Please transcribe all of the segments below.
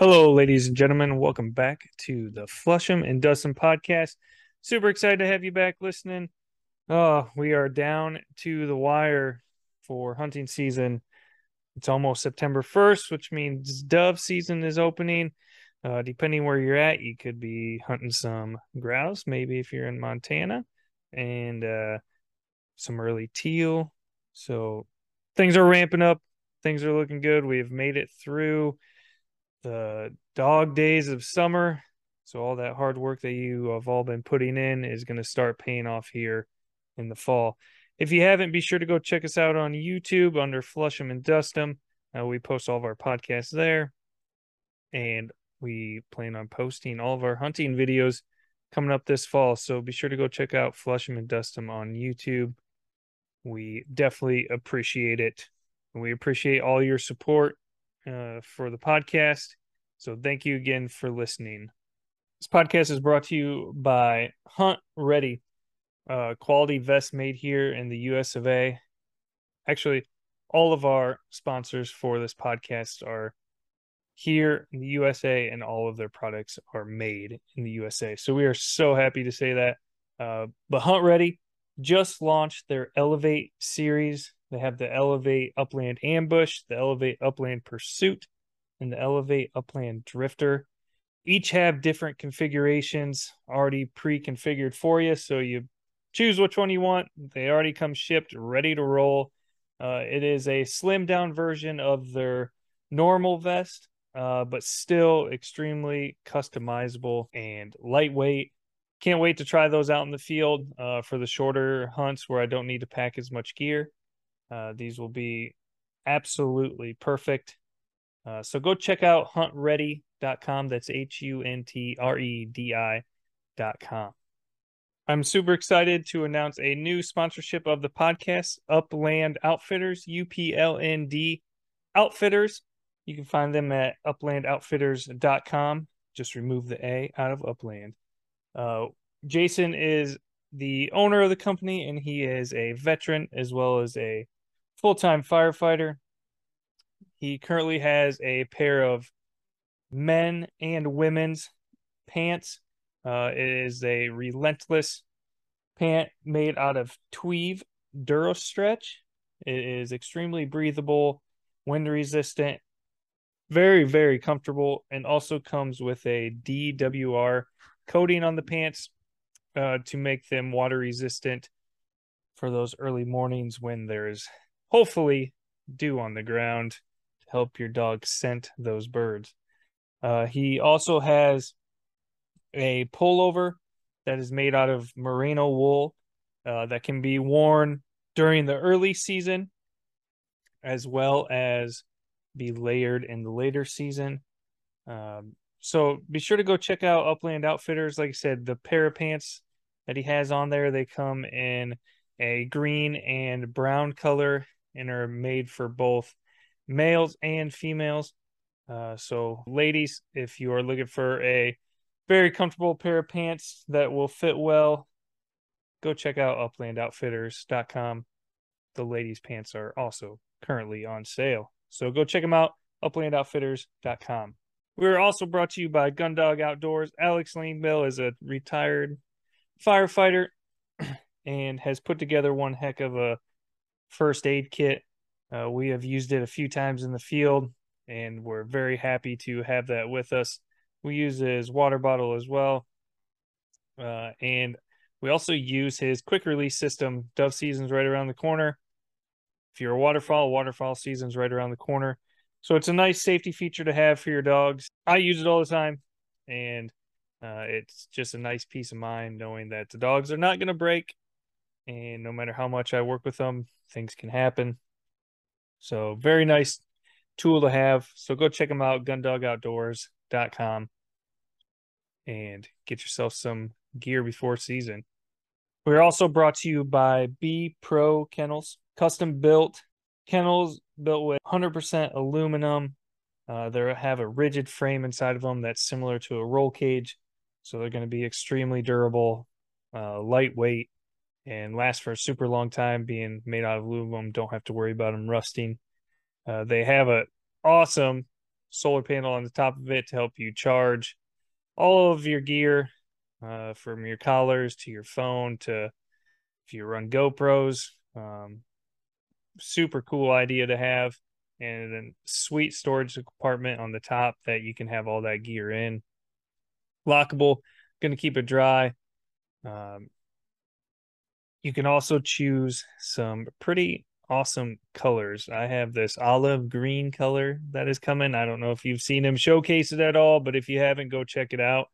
Hello, ladies and gentlemen. Welcome back to the Flusham and Dustin podcast. Super excited to have you back listening. Oh, we are down to the wire for hunting season. It's almost September 1st, which means dove season is opening. Uh, depending where you're at, you could be hunting some grouse, maybe if you're in Montana, and uh, some early teal. So things are ramping up. Things are looking good. We have made it through the dog days of summer. So all that hard work that you have all been putting in is going to start paying off here in the fall. If you haven't, be sure to go check us out on YouTube under Flusham and Dustum. Uh, we post all of our podcasts there, and we plan on posting all of our hunting videos coming up this fall. So be sure to go check out Flusham and Dustum on YouTube. We definitely appreciate it. We appreciate all your support uh, for the podcast. So thank you again for listening. This podcast is brought to you by Hunt Ready, uh, quality vest made here in the US of A. Actually, all of our sponsors for this podcast are here in the USA, and all of their products are made in the USA. So we are so happy to say that. Uh, but Hunt Ready just launched their Elevate series they have the Elevate Upland Ambush, the Elevate Upland Pursuit, and the Elevate Upland Drifter. Each have different configurations already pre configured for you. So you choose which one you want. They already come shipped, ready to roll. Uh, it is a slimmed down version of their normal vest, uh, but still extremely customizable and lightweight. Can't wait to try those out in the field uh, for the shorter hunts where I don't need to pack as much gear. Uh, these will be absolutely perfect. Uh, so go check out huntredi.com. That's H U N T R E D I.com. I'm super excited to announce a new sponsorship of the podcast, Upland Outfitters, UPLND Outfitters. You can find them at uplandoutfitters.com. Just remove the A out of Upland. Uh, Jason is the owner of the company, and he is a veteran as well as a full time firefighter. He currently has a pair of men and women's pants. Uh, it is a relentless pant made out of tweed Durastretch. It is extremely breathable, wind resistant, very, very comfortable, and also comes with a DWR coating on the pants uh, to make them water resistant for those early mornings when there's hopefully dew on the ground to help your dog scent those birds. Uh, he also has a pullover that is made out of merino wool uh, that can be worn during the early season as well as be layered in the later season. Um, so be sure to go check out Upland Outfitters. Like I said, the pair of pants that he has on there, they come in a green and brown color and are made for both males and females. Uh, so, ladies, if you are looking for a very comfortable pair of pants that will fit well, go check out uplandoutfitters.com. The ladies' pants are also currently on sale. So go check them out, uplandoutfitters.com. We're also brought to you by Gundog Outdoors. Alex Langbill is a retired firefighter and has put together one heck of a first aid kit. Uh, we have used it a few times in the field, and we're very happy to have that with us. We use his water bottle as well, uh, and we also use his quick release system. Dove season's right around the corner. If you're a waterfall, waterfowl season's right around the corner. So it's a nice safety feature to have for your dogs. I use it all the time, and uh, it's just a nice peace of mind knowing that the dogs are not going to break and no matter how much I work with them, things can happen. So very nice tool to have. So go check them out, gundogoutdoors.com and get yourself some gear before season. We're also brought to you by B Pro Kennels, custom built kennels built with 100% aluminum. Uh, they have a rigid frame inside of them that's similar to a roll cage. So they're going to be extremely durable, uh, lightweight, and last for a super long time being made out of aluminum don't have to worry about them rusting uh, they have a awesome solar panel on the top of it to help you charge all of your gear uh, from your collars to your phone to if you run GoPros. Um, super cool idea to have. And then sweet storage compartment on the top that you can have all that gear in. Lockable, going to keep it dry. Um, you can also choose some pretty awesome colors. I have this olive green color that is coming. I don't know if you've seen him showcase it at all, but if you haven't, go check it out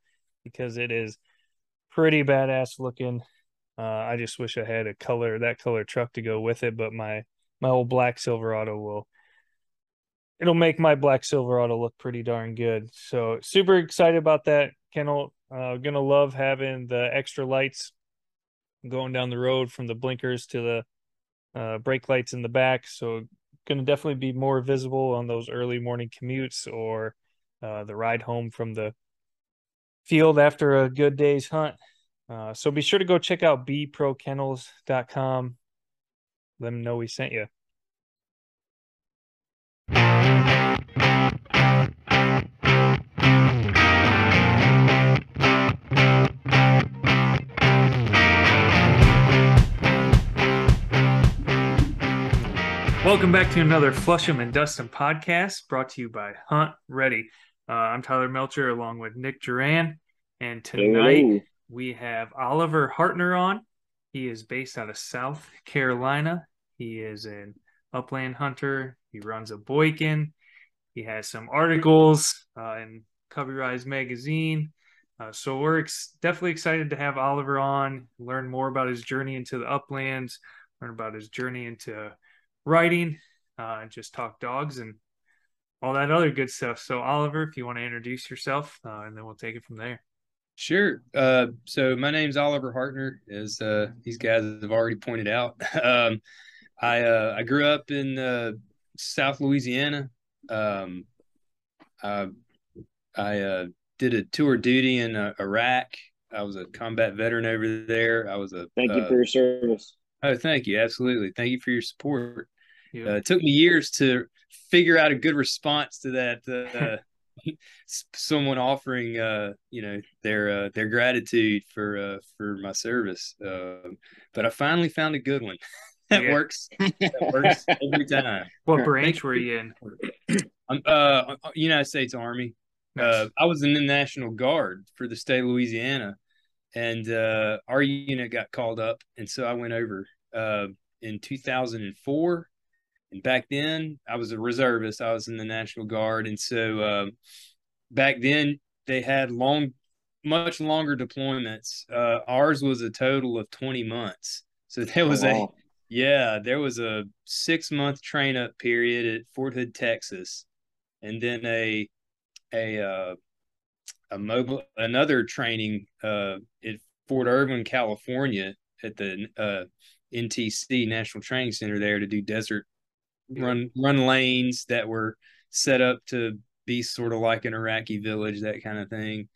because it is pretty badass looking. Uh, I just wish I had a color that color truck to go with it, but my my old black Silverado will it'll make my black Silverado look pretty darn good. So super excited about that. Kennel uh, gonna love having the extra lights going down the road from the blinkers to the uh, brake lights in the back. So going to definitely be more visible on those early morning commutes or uh, the ride home from the field after a good day's hunt. Uh, so be sure to go check out bprokennels.com. Let them know we sent you. Welcome back to another Flusham and Dustin podcast brought to you by Hunt Ready. Uh, I'm Tyler Melcher along with Nick Duran. And tonight Hello. we have Oliver Hartner on. He is based out of South Carolina. He is an upland hunter. He runs a Boykin. He has some articles uh, in Covey Rise magazine. Uh, so we're ex- definitely excited to have Oliver on, learn more about his journey into the uplands, learn about his journey into writing, uh, and just talk dogs and all that other good stuff. So, Oliver, if you want to introduce yourself, uh, and then we'll take it from there. Sure. Uh, so my name's Oliver Hartner, as uh, these guys have already pointed out. um, I uh, I grew up in uh, South Louisiana. Um, I I uh, did a tour of duty in uh, Iraq. I was a combat veteran over there. I was a. Thank you for your service. Oh, thank you. Absolutely. Thank you for your support. Uh, it took me years to figure out a good response to that. Uh, someone offering, uh, you know, their uh, their gratitude for uh, for my service. Um, but I finally found a good one that yeah. works. That works every time. What branch were you in? I'm uh, United States Army. Nice. I was in the National Guard for the state of Louisiana, and our unit got called up, and so I went over in 2004 and back then, I was a reservist. I was in the National Guard, and so uh, back then they had long, much longer deployments. Uh, ours was a total of twenty months. So there was oh, wow. a yeah, there was a six month train up period at Fort Hood, Texas, and then a a uh, a mobile another training uh, at Fort Irwin, California, at the uh, NTC National Training Center there to do desert run run lanes that were set up to be sort of like an Iraqi village, that kind of thing.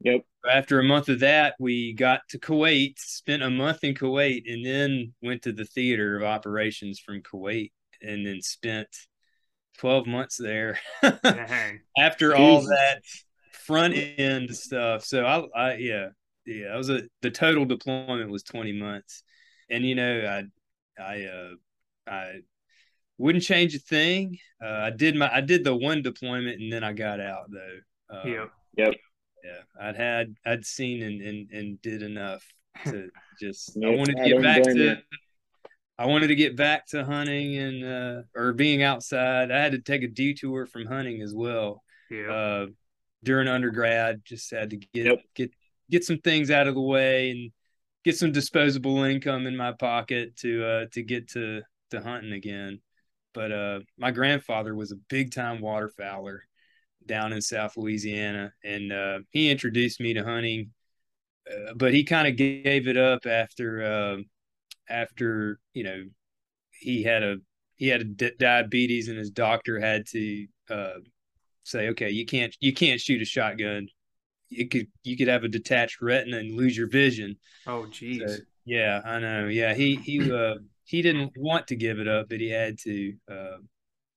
Yep. After a month of that, we got to Kuwait, spent a month in Kuwait, and then went to the theater of operations from Kuwait, and then spent 12 months there after Jesus. all that front end stuff. So I, I yeah, yeah, I was a the total deployment was 20 months. And you know, I I uh I wouldn't change a thing. Uh, I did my I did the one deployment and then I got out though. Uh, yep. Yep. Yeah, I'd had I'd seen and and, and did enough to just I wanted to get back to I wanted to get back to hunting and uh, or being outside. I had to take a detour from hunting as well. Yeah. Uh, during undergrad, just had to get yep. get get some things out of the way and get some disposable income in my pocket to uh to get to to hunting again. But uh, my grandfather was a big time waterfowler down in South Louisiana, and uh, he introduced me to hunting. Uh, but he kind of gave it up after uh, after you know he had a he had a di- diabetes, and his doctor had to uh, say, okay, you can't you can't shoot a shotgun. You could you could have a detached retina and lose your vision. Oh, geez. So, yeah, I know. Yeah, he he uh, he didn't want to give it up, but he had to. Uh,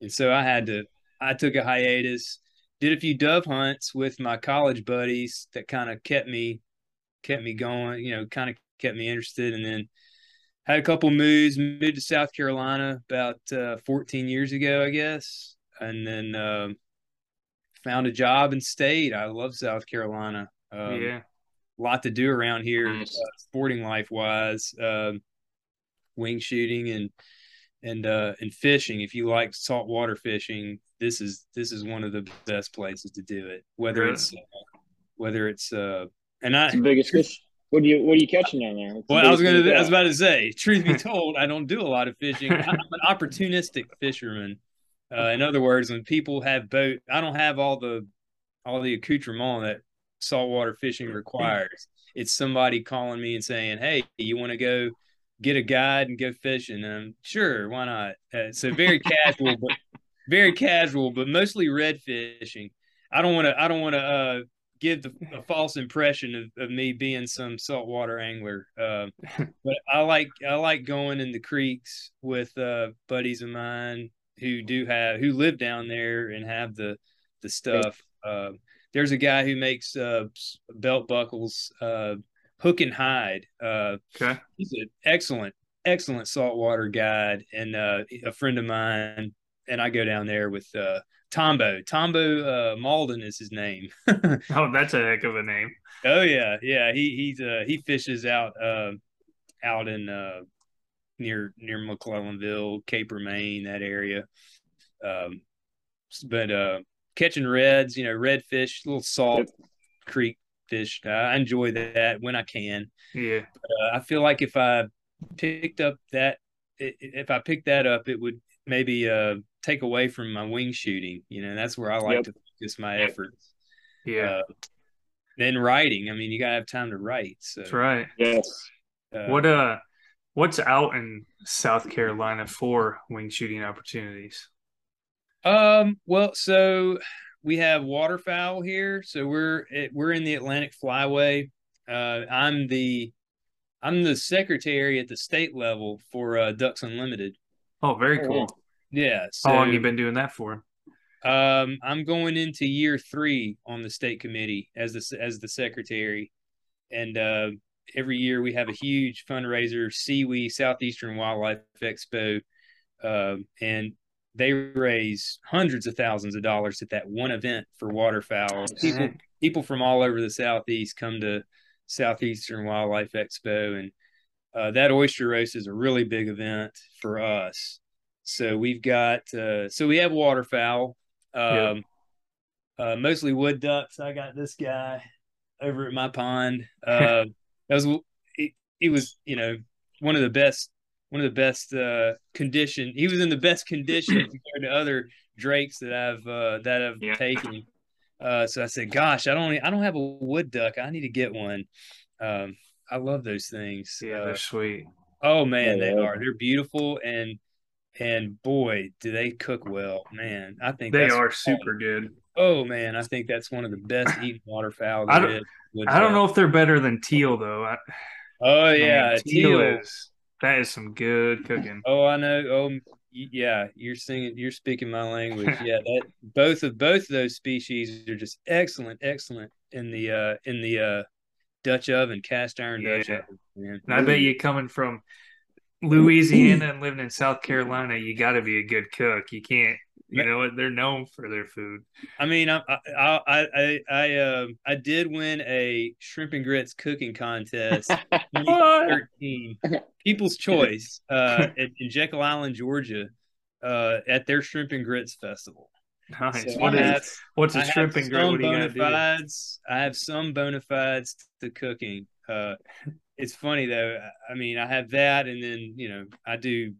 and so I had to. I took a hiatus, did a few dove hunts with my college buddies that kind of kept me kept me going. You know, kind of kept me interested, and then had a couple moves. Moved to South Carolina about uh, 14 years ago, I guess, and then uh, found a job and stayed. I love South Carolina. Um, yeah, a lot to do around here, nice. uh, sporting life wise. Um, wing shooting and and uh and fishing. If you like saltwater fishing this is this is one of the best places to do it whether yeah. it's uh, whether it's uh and i it's the biggest fish. What do you what are you catching down there? Well i was gonna i was about to say truth be told i don't do a lot of fishing. I'm an opportunistic fisherman. Uh, in other words when people have boat i don't have all the all the accoutrement that saltwater fishing requires. It's somebody calling me and saying hey you want to go get a guide and go fishing. Um, sure, why not? Uh, so very casual, but very casual, but mostly red fishing. I don't want to. I don't want to uh, give the, a false impression of, of me being some saltwater angler. Uh, but I like I like going in the creeks with uh, buddies of mine who do have who live down there and have the the stuff. Uh, there's a guy who makes uh, belt buckles uh, Hook and Hide. Uh, okay, he's an excellent, excellent saltwater guide, and uh, a friend of mine. And I go down there with uh, Tombo. Tombo uh, Malden is his name. oh, that's a heck of a name. Oh yeah, yeah. He he's uh, he fishes out uh, out in uh, near near McClellanville, Cape Romain, that area. Um, but uh, catching reds, you know, redfish, little salt creek fish. I enjoy that when I can. Yeah. But, uh, I feel like if I picked up that, if I picked that up, it would maybe uh, take away from my wing shooting. You know, that's where I like yep. to focus my efforts. Yeah. Uh, then writing. I mean, you gotta have time to write. So. That's right. Yes. Uh, what uh, what's out in South Carolina for wing shooting opportunities? Um. Well, so we have waterfowl here, so we're we're in the Atlantic Flyway. Uh, I'm the I'm the secretary at the state level for uh, Ducks Unlimited. Oh, very cool. Yeah. So, How long you been doing that for? Um, I'm going into year three on the state committee as the as the secretary, and uh, every year we have a huge fundraiser, SEWE Southeastern Wildlife Expo, uh, and they raise hundreds of thousands of dollars at that one event for waterfowl. People people from all over the southeast come to Southeastern Wildlife Expo, and uh, that oyster roast is a really big event for us. So we've got uh, so we have waterfowl, um, uh, mostly wood ducks. I got this guy over at my pond. Uh, that was it, it was you know one of the best one of the best uh, condition. He was in the best condition compared to other drakes that I've uh, that I've yeah. taken. Uh, so I said, "Gosh, I don't I don't have a wood duck. I need to get one." Um, I love those things. Yeah, they're uh, sweet. Oh man, they are. They're beautiful and and boy, do they cook well, man! I think they are super good. Oh man, I think that's one of the best eating waterfowl. I don't, I don't know if they're better than teal though. I, oh yeah, teal, teal is that is some good cooking. Oh, I know. Oh, yeah. You're singing. You're speaking my language. Yeah. That both of both of those species are just excellent, excellent in the uh in the uh Dutch oven, cast iron yeah. Dutch oven. Man. And I bet you coming from Louisiana and living in South Carolina, you got to be a good cook. You can't you know what? They're known for their food. I mean, I I I I I, uh, I did win a shrimp and grits cooking contest, 2013, People's Choice, uh, in, in Jekyll Island, Georgia, uh, at their shrimp and grits festival. Nice. So what have, is, what's a shrimp and grits? What do you fides, I have some bona fides to cooking. Uh, it's funny though. I mean, I have that, and then you know, I do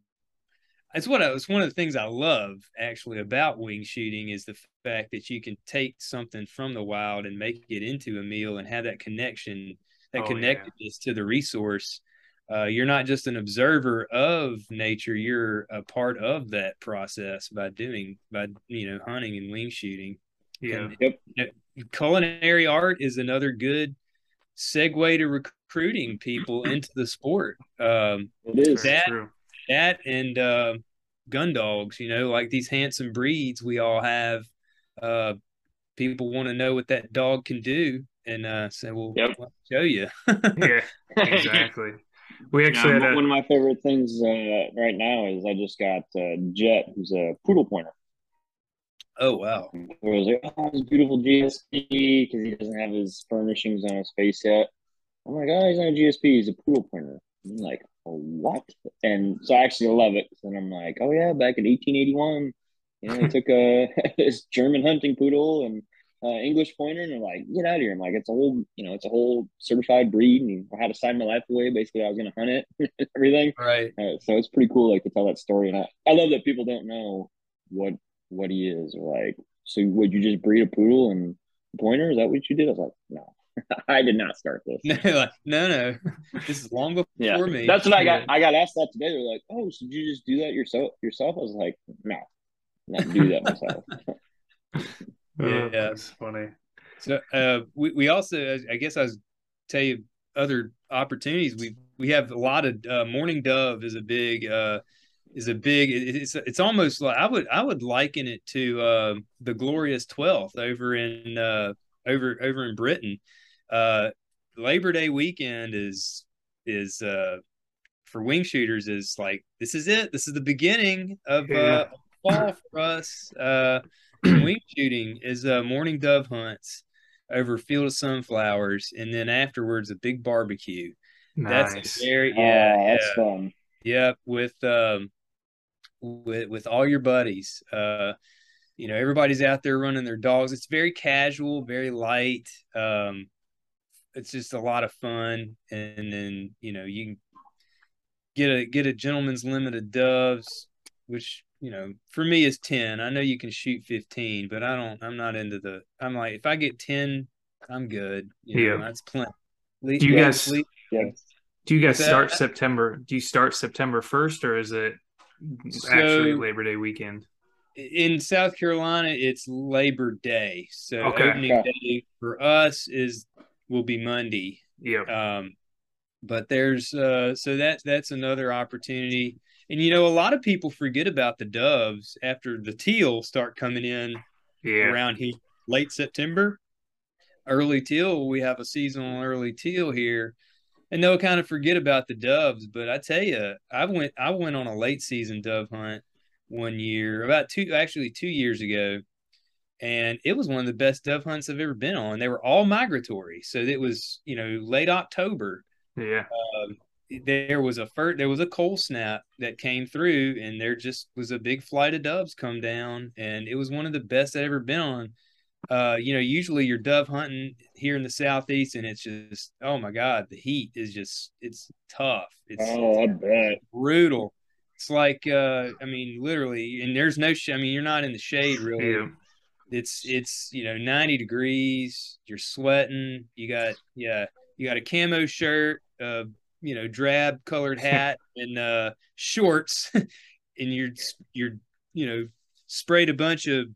it's what I, it's one of the things I love actually about wing shooting is the fact that you can take something from the wild and make it into a meal and have that connection, that oh, connectedness yeah. to the resource. Uh, you're not just an observer of nature; you're a part of that process by doing by you know hunting and wing shooting. Yeah. And, yep. Culinary art is another good segue to recruiting people into the sport. Um, it is that. True that and uh, gun dogs. You know, like these handsome breeds we all have. Uh, people want to know what that dog can do, and uh, say, "Well, Yep. I'll show you." yeah, exactly. We actually Yeah, had a, one of my favorite things uh, right now is I just got uh, Jet, who's a poodle pointer. oh wow! I was like, oh, this beautiful GSP because he doesn't have his furnishings on his face yet. I'm like, oh, he's not a GSP, he's a poodle pointer. I'm like, oh, what? And so I actually love it. And I'm like, oh yeah, back in 1881, you know, they took a this German hunting poodle and uh, English pointer, and they're like, get out of here. I'm like, it's a whole, you know, it's a whole certified breed, and I had to sign my life away. Basically, I was gonna hunt it, everything. Right. Uh, so it's pretty cool, like to tell that story, and I, I love that people don't know what what he is. Or like, so would you just breed a poodle and pointer? Is that what you did? I was like, no, I did not start this. No, like, no, no. This is long before Yeah, me. that's what I got. I got asked that today. They're like, "Oh, so did you just do that yourself?" Yourself? I was like, "No, not do that myself." yeah, Yeah. that's funny. So uh, we we also, I guess, I was tell you other opportunities. We we have a lot of uh, mourning dove is a big uh, is a big. it- It's it's almost like I would I would liken it to uh, the glorious twelfth over in uh, over over in Britain. Uh, Labor Day weekend is is uh, for wing shooters is like this is it. This is the beginning of uh, fall for us. Uh, wing shooting is uh, mourning dove hunts over field of sunflowers, and then afterwards a big barbecue. Nice. That's very Oh, yeah, that's yeah, fun. yeah. With um, with with all your buddies. Uh, you know, everybody's out there running their dogs. It's very casual, very light. Um, it's just a lot of fun, and then you know you can get a get a gentleman's limit of doves, which you know for me is ten. I know you can shoot fifteen, but I don't. I'm not into the. I'm like if I get ten, I'm good. You know, Yeah. that's plenty. Do you guys- Yeah. Do you guys So- start September? Do you start September first, or is it actually Labor Day weekend? in South Carolina, it's Labor Day. So Okay. opening Okay. day for us is will be Monday. Yep. Um, but there's uh, so that that's another opportunity. And you know, a lot of people forget about the doves after the teal start coming in Yeah. around here late September, early teal. We have a seasonal early teal here, and they'll kind of forget about the doves. But I tell you, I went I went on a late season dove hunt one year, about two actually two years ago, and it was one of the best dove hunts I've ever been on. They were all migratory, so it was you know late October. Yeah. Um, there was a fir- there was a cold snap that came through, and there just was a big flight of doves come down, and it was one of the best I've ever been on. Uh, you know, usually you're dove hunting here in the southeast, and it's just oh my god, the heat is just it's tough. It's, Oh, I bet. brutal. It's like uh, I mean, literally, and there's no. Sh- I mean, you're not in the shade really Yeah. It's it's you know 90 degrees you're sweating you got yeah you got a camo shirt uh you know drab colored hat and uh shorts and you're you're you know sprayed a bunch of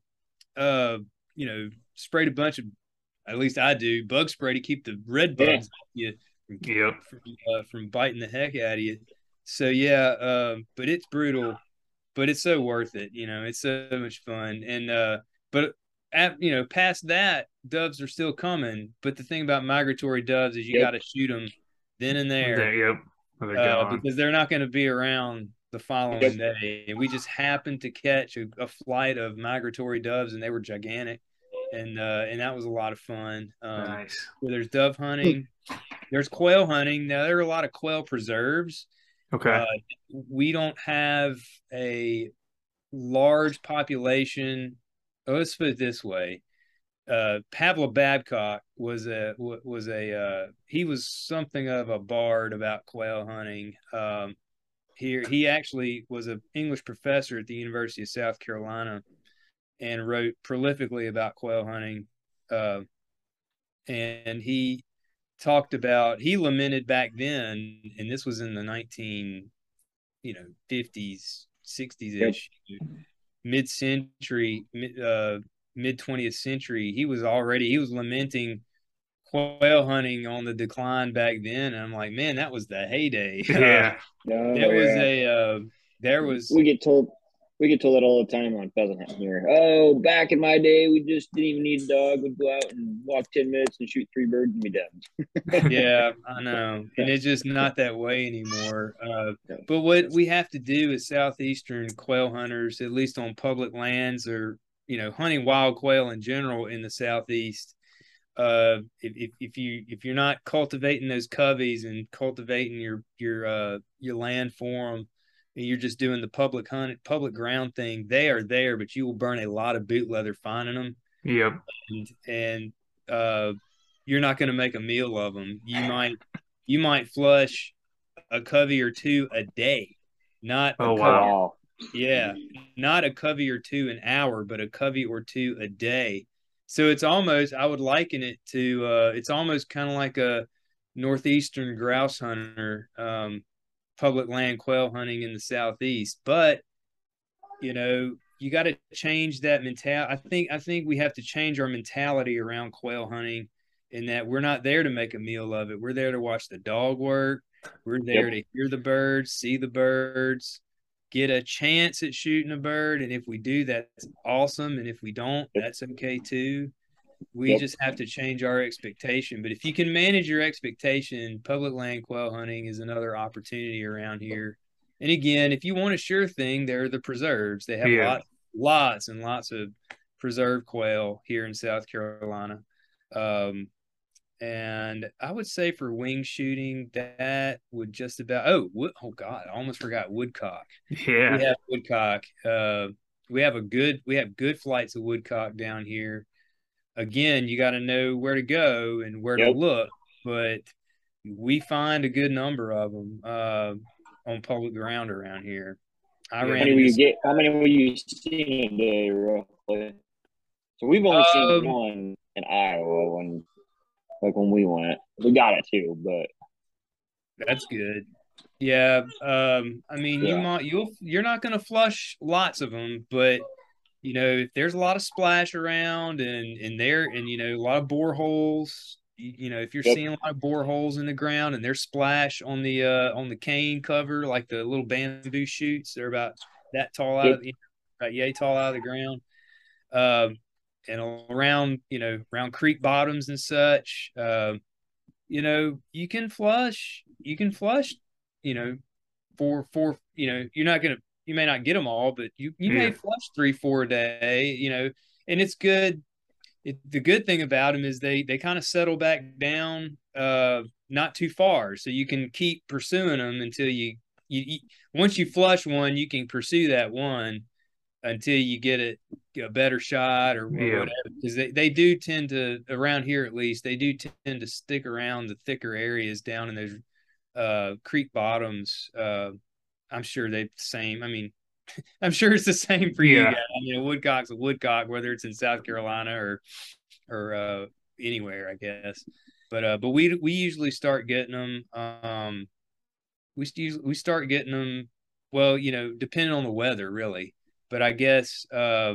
uh you know sprayed a bunch of at least i do bug spray to keep the red Yeah. bugs off you from, Yep. from, uh, from biting the heck out of you so yeah um but it's brutal but it's so worth it you know it's so much fun and uh but at, you know, past that, doves are still coming. But the thing about migratory doves is you Yep. got to shoot them then and there There, yep. They're uh, because they're not going to be around the following Yep. day. And we just happened to catch a, a flight of migratory doves, and they were gigantic, and uh, and that was a lot of fun. Um, nice. so there's dove hunting, there's quail hunting. Now there are a lot of quail preserves. Okay. Uh, we don't have a large population. Let's put it this way: uh, Havilah Babcock was a was a uh, he was something of a bard about quail hunting. Um, here, he actually was an English professor at the University of South Carolina, and wrote prolifically about quail hunting. Uh, and he talked about he lamented back then, and this was in the nineteen, you know, fifties, sixties ish, mid century, mid uh, mid twentieth century. He was already he was lamenting quail hunting on the decline back then, and I'm like, man, that was the heyday. yeah. No, there was a uh, there was we get told we get told that all the time on pheasant hunting here. Oh, back in my day, we just didn't even need a dog. We'd go out and walk ten minutes and shoot three birds and be done. yeah, I know, and it's just not that way anymore. Uh, but what we have to do as southeastern quail hunters, at least on public lands, or you know, hunting wild quail in general in the southeast, uh, if, if, if you if you're not cultivating those coveys and cultivating your your uh your land for them and you're just doing the public hunt public ground thing they are there but you will burn a lot of boot leather finding them yep. And, and uh you're not going to make a meal of them you might you might flush a covey or two a day not oh wow. Yeah not a covey or two an hour but a covey or two a day. So it's almost I would liken it to uh, it's almost kind of like a northeastern grouse hunter, um, public land quail hunting in the southeast. But you know, you got to change that mentality. I think I think we have to change our mentality around quail hunting in that we're not there to make a meal of it. We're there to watch the dog work. We're there yep. to hear the birds, see the birds, get a chance at shooting a bird. And if we do, that's awesome. And if we don't, that's okay too. We yep. just have to change our expectation. But if you can manage your expectation, public land quail hunting is another opportunity around here. And again, if you want a sure thing, there are the preserves. They have yeah. lots, lots and lots of preserve quail here in South Carolina. Um, and I would say for wing shooting, that would just about oh oh god, I almost forgot woodcock. Yeah, we have woodcock. Uh, we have a good we have good flights of woodcock down here. Again, you got to know where to go and where yep. to look, but we find a good number of them uh, on public ground around here. I how many will you get? How many will you see a day roughly? So we've only um, seen one in Iowa when like when we went. We got it too, but that's good. Yeah, um, I mean, yeah. you might you'll you're not going to flush lots of them, but you know if there's a lot of splash around and and there and you know a lot of boreholes, you, you know if you're yep. seeing a lot of boreholes in the ground and there's splash on the uh on the cane cover, like the little bamboo shoots, they're about that tall out yep. of the, about yay tall out of the ground. Um, and around you know around creek bottoms and such uh, you know you can flush you can flush you know for for you know you're not gonna you may not get them all but you you yeah. may flush three four a day you know and it's good it, the good thing about them is they they kind of settle back down uh not too far so you can keep pursuing them until you you, you once you flush one you can pursue that one until you get it a better shot or, whatever because they, they do tend to around here at least they do tend to stick around the thicker areas down in those uh, creek bottoms uh, i'm sure they the same i mean i'm sure it's the same for you guys i mean a woodcock's a woodcock whether it's in south carolina or or uh, anywhere i guess but uh but we we usually start getting them um we we start getting them well you know depending on the weather really but I guess uh,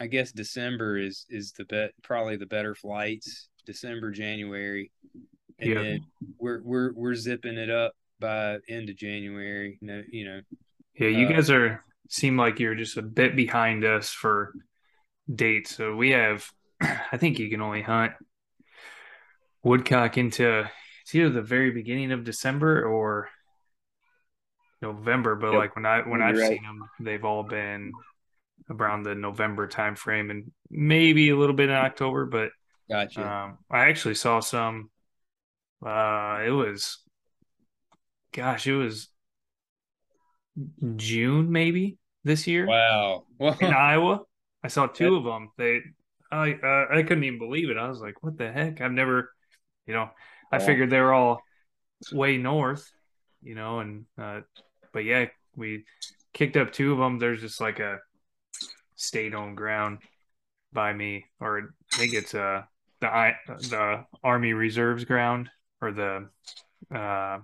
I guess December is is the bet probably the better flights. December, January, and yeah. then we're we're we're zipping it up by end of January. You know, you know. Yeah, you uh, guys are seem like you're just a bit behind us for dates. So we have, I think you can only hunt woodcock into it's either the very beginning of December or November, but yep. like when I when You're I've right. seen them, they've all been around the November timeframe and maybe a little bit in October. But gotcha. Um, I actually saw some. Uh, it was, gosh, it was June maybe this year. Wow, in Iowa, I saw two of them. They, I, uh, I couldn't even believe it. I was like, what the heck? I've never, you know, I figured they were all way north, you know, and uh, but yeah, we kicked up two of them. There's just like a state owned ground by me, or I think it's uh the the Army Reserves ground or the uh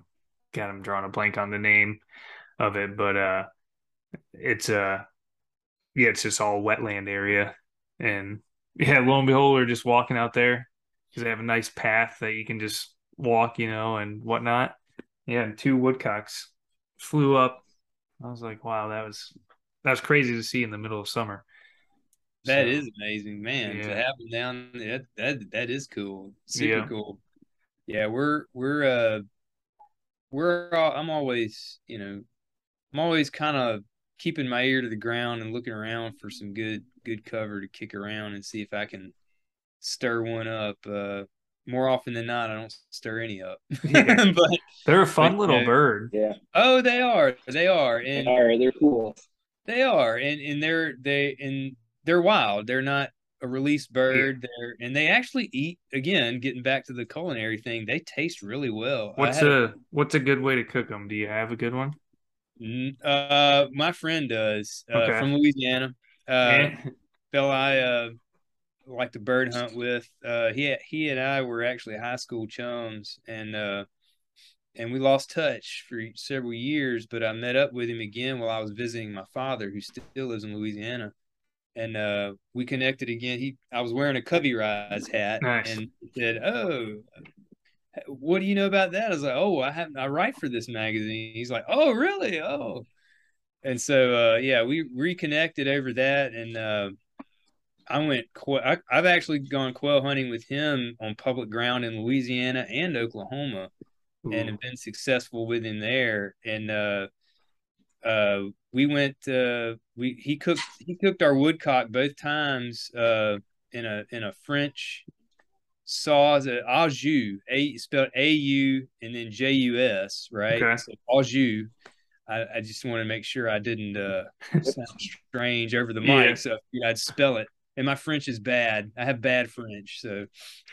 God, I'm drawing a blank on the name of it, but uh it's uh yeah, it's just all wetland area. And yeah, lo and behold, we're just walking out there because they have a nice path that you can just walk, you know, and whatnot. Yeah, and two woodcocks flew up. I was like, wow, that was that's crazy to see in the middle of summer. That so, is amazing, man. Yeah. To have them down that that that is cool. Super Yeah. cool. Yeah, we're we're uh we're all, I'm always, you know, I'm always kind of keeping my ear to the ground and looking around for some good good cover to kick around and see if I can stir one up. Uh more often than not I don't stir any up. Yeah. but They're a fun But, little yeah. bird. Yeah, oh they are. They are. And all right, they're cool. They are, and and they're they and they're wild. They're not a released bird. They're and they actually eat. Again, getting back to the culinary thing, they taste really well. What's had a what's a good way to cook them? Do you have a good one? Uh, my friend does uh, Okay. from Louisiana. Uh, I uh like to bird hunt with. Uh, he he and I were actually high school chums, and uh, and we lost touch for several years. But I met up with him again while I was visiting my father, who still lives in Louisiana, and uh, we connected again. He I was wearing a Covey Rise hat, Nice. and he said, "Oh." What do you know about that? I was like, oh, I have I write for this magazine. He's like, oh, really? Oh, and so uh, yeah, we reconnected over that, and uh, I went. I, I've actually gone quail hunting with him on public ground in Louisiana and Oklahoma, and have been successful with him there. And uh, we went. Uh, we he cooked he cooked our woodcock both times uh, in a in a French sauce, uh, au jus, a spelled A U and then J U S, right? Okay. So au jus. I, I just want to make sure I didn't uh, sound strange over the mic, Yeah. so I'd spell it. And my French is bad. I have bad French, so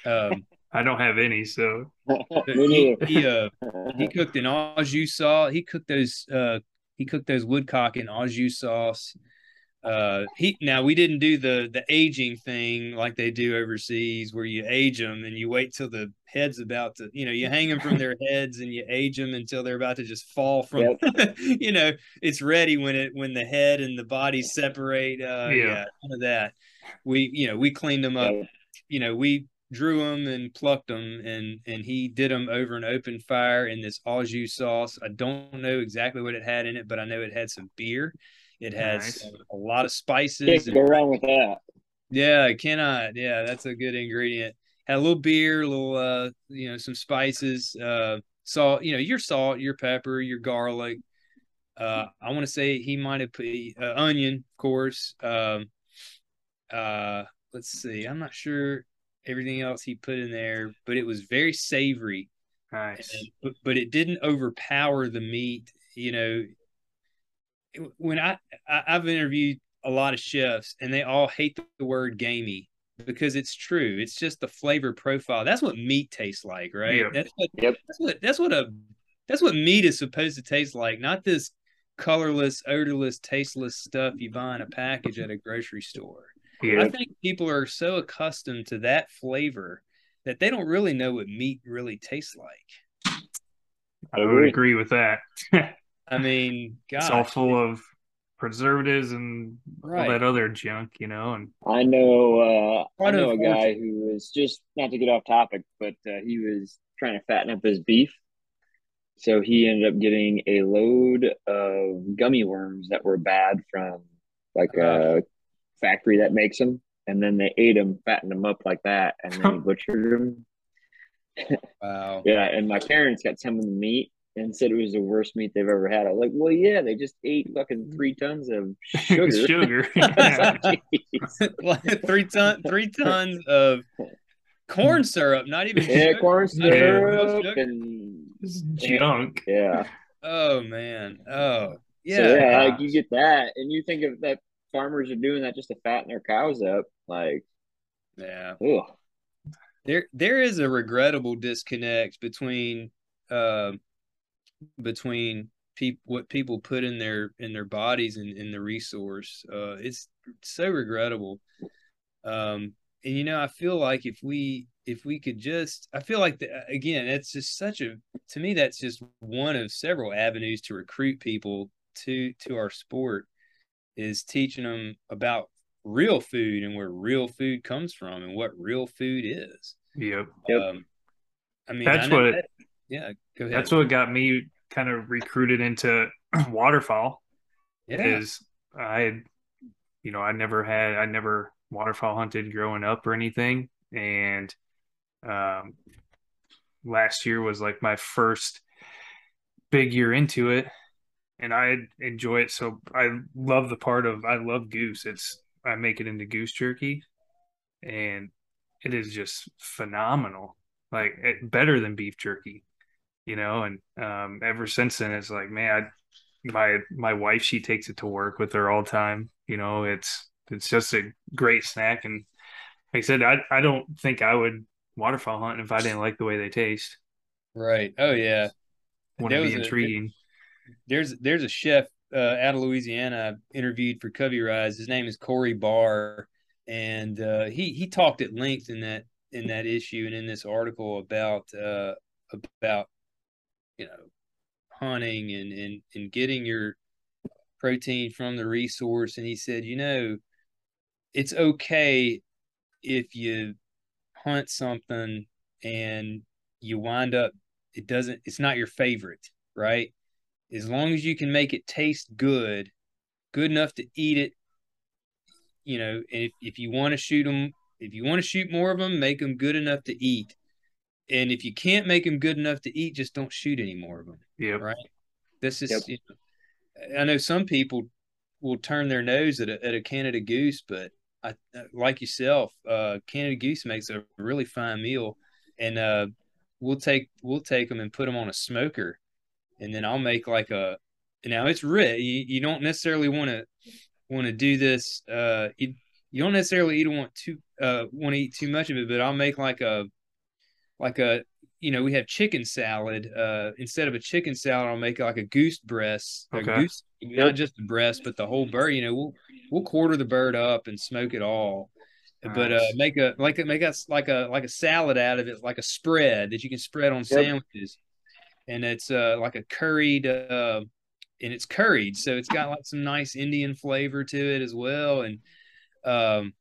um, I don't have any, so he, he uh he cooked an au jus sauce. He cooked those uh he cooked those woodcock in au jus sauce. Uh he now we didn't do the the aging thing like they do overseas where you age them and you wait till the head's about to you know you hang them from their heads and you age them until they're about to just fall from you know it's ready when it when the head and the body separate uh Yeah. yeah, none of that we you know we cleaned them up Yeah. you know, we drew them and plucked them, and and he did them over an open fire in this au jus sauce. I don't know exactly what it had in it, but I know it had some beer. It has Nice. a lot of spices. Can't and- go wrong with that. yeah, I cannot. Yeah, that's a good ingredient. Had a little beer, a little uh, you know, some spices, uh, salt. You know, your salt, your pepper, your garlic. Uh, I want to say he might have put uh, onion, of course. Um, uh, let's see. I'm not sure everything else he put in there, but it was very savory. nice. And, but, but it didn't overpower the meat. You know, when I, I I've interviewed a lot of chefs, and they all hate the word gamey because it's true. It's just the flavor profile. That's what meat tastes like, right? Yep. That's what Yep. that's what that's what a that's what meat is supposed to taste like, not this colorless, odorless, tasteless stuff you buy in a package at a grocery store. Yeah, I think people are so accustomed to that flavor that they don't really know what meat really tastes like. I would agree with that. I mean, God, It's all full of preservatives and all that other junk, you know. And I know. Uh, I know a guy who was just not to get off topic, but uh, he was trying to fatten up his beef. So he ended up getting a load of gummy worms that were bad from like a factory that makes them, and then they ate them, fattened them up like that, and then he butchered them. wow. Yeah, and my parents got some of the meat and said it was the worst meat they've ever had. I was like, well, yeah, they just ate fucking three tons of sugar. sugar. Like three ton three tons of corn syrup, not even yeah, sugar. corn syrup sugar. and junk. yeah. Oh man. Oh yeah. So yeah, like you get that, and you think of that farmers are doing that just to fatten their cows up. Like, yeah. ugh. There there is a regrettable disconnect between uh, between people what people put in their in their bodies and in the resource. Uh, it's so regrettable. Um, and you know, I feel like if we if we could just, I feel like the, again, that's just such a to me that's just one of several avenues to recruit people to to our sport is teaching them about real food and where real food comes from and what real food is. Yep. Yep. Um, I mean, That's I what- that- yeah, go ahead. That's what got me kind of recruited into waterfowl. yeah. Is I, you know, I never had, I never waterfowl hunted growing up or anything. And um, last year was like my first big year into it. And I enjoy it. So I love the part of, I love goose. It's, I make it into goose jerky and it is just phenomenal. Like it, better than beef jerky, you know. And um, ever since then, it's like, man, I, my my wife she takes it to work with her all the time. You know, it's it's just a great snack. And like I said, I I don't think I would waterfowl hunt if I didn't like the way they taste. Right. Oh yeah. Wouldn't be intriguing. A, there's there's a chef uh, out of Louisiana I interviewed for Covey Rise. His name is Corey Barr, and uh, he he talked at length in that in that issue and in this article about uh, about you know hunting and and and getting your protein from the resource. And he said, you know, it's okay if you hunt something and you wind up it doesn't it's not your favorite, right? As long as you can make it taste good, good enough to eat it, you know, and if, if you want to shoot them if you want to shoot more of them, make them good enough to eat. And if you can't make them good enough to eat, just don't shoot any more of them. Yeah. Right. This is, yep. you know, I know some people will turn their nose at a, at a Canada goose, but I, like yourself, uh, Canada goose makes a really fine meal, and uh, we'll take we'll take them and put them on a smoker, and then I'll make like a. Now it's rich. You, you don't necessarily want to want to do this. Uh, you, you don't necessarily eat want to uh want to eat too much of it, but I'll make like a like a you know we have chicken salad. Uh, instead of a chicken salad, I'll make like a goose breast, okay. a goose not just the breast, but the whole bird. You know, we'll we'll quarter the bird up and smoke it all. Nice. But uh, make a like a make us like a like a salad out of it, like a spread that you can spread on yep. sandwiches, and it's uh like a curried uh, and it's curried, so it's got like some nice Indian flavor to it as well, and um,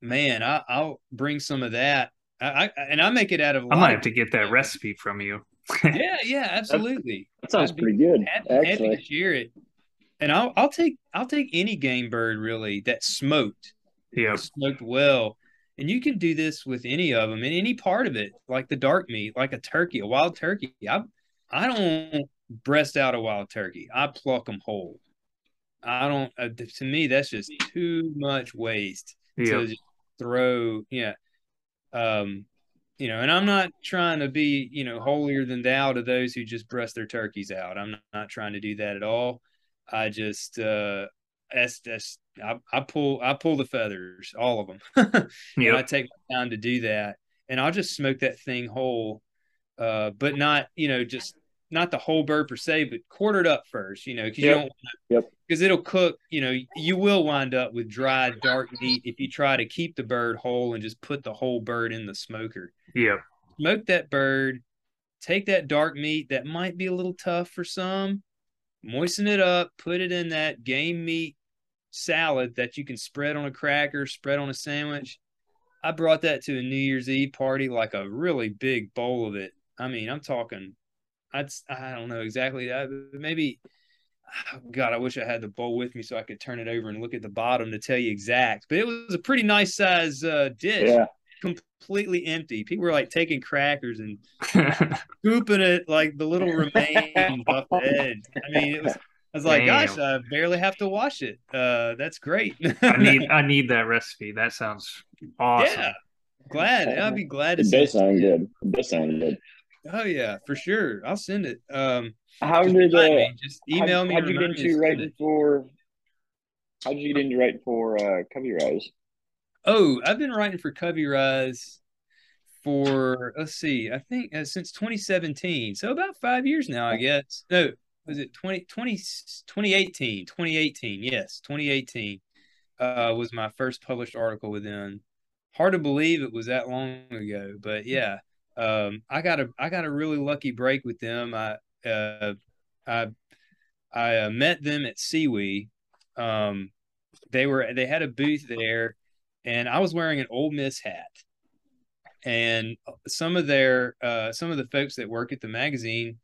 man, I, will bring some of that. I, I, and I make it out of. I might have to get that recipe from you. yeah, yeah, absolutely. That sounds pretty good. Happy, actually, happy to share it. And I'll I'll take I'll take any game bird really that's smoked. Yeah, smoked well. And you can do this with any of them and any part of it, like the dark meat, like a turkey, a wild turkey. I I don't breast out a wild turkey. I pluck them whole. I don't. Uh, to me, that's just too much waste yep. to just throw. Yeah. Um, you know, and I'm not trying to be, you know, holier than thou to those who just breast their turkeys out. I'm not, not trying to do that at all. I just, uh, that's, that's, I, I pull, I pull the feathers, all of them. yeah. I take my time to do that and I'll just smoke that thing whole. Uh, but not, you know, just not the whole bird per se, but quartered up first, you know, because yep. you don't yep. because it'll cook, you know, you will wind up with dry dark meat if you try to keep the bird whole and just put the whole bird in the smoker. Yeah. Smoke that bird, take that dark meat that might be a little tough for some, moisten it up, put it in that game meat salad that you can spread on a cracker, spread on a sandwich. I brought that to a New Year's Eve party, like a really big bowl of it. I mean, I'm talking I'd I don't know exactly that. Maybe God, I wish I had the bowl with me so I could turn it over and look at the bottom to tell you exact. But it was a pretty nice size uh, dish. Yeah. Completely empty. People were like taking crackers and scooping it like the little remains off the edge. I mean, it was. I was like, Damn. gosh, I barely have to wash it. Uh, that's great. I need I need that recipe. That sounds awesome. Yeah, glad. I'd be glad to. It does sound good. It does sound good. Oh yeah, for sure. I'll send it. Um, how did uh, me. just email how, me? How'd you get into writing for? How did you get into writing for uh, Covey Rise? Oh, I've been writing for Covey Rise for let's see, I think uh, since 2017, so about five years now, I guess. No, was it 20, 20 2018? 2018, yes, 2018 uh, was my first published article with them. Hard to believe it was that long ago, but yeah um, I got a I got a really lucky break with them. I uh, I I uh, met them at SEWE. Um, they were they had a booth there, and I was wearing an Ole Miss hat. And some of their uh, some of the folks that work at the magazine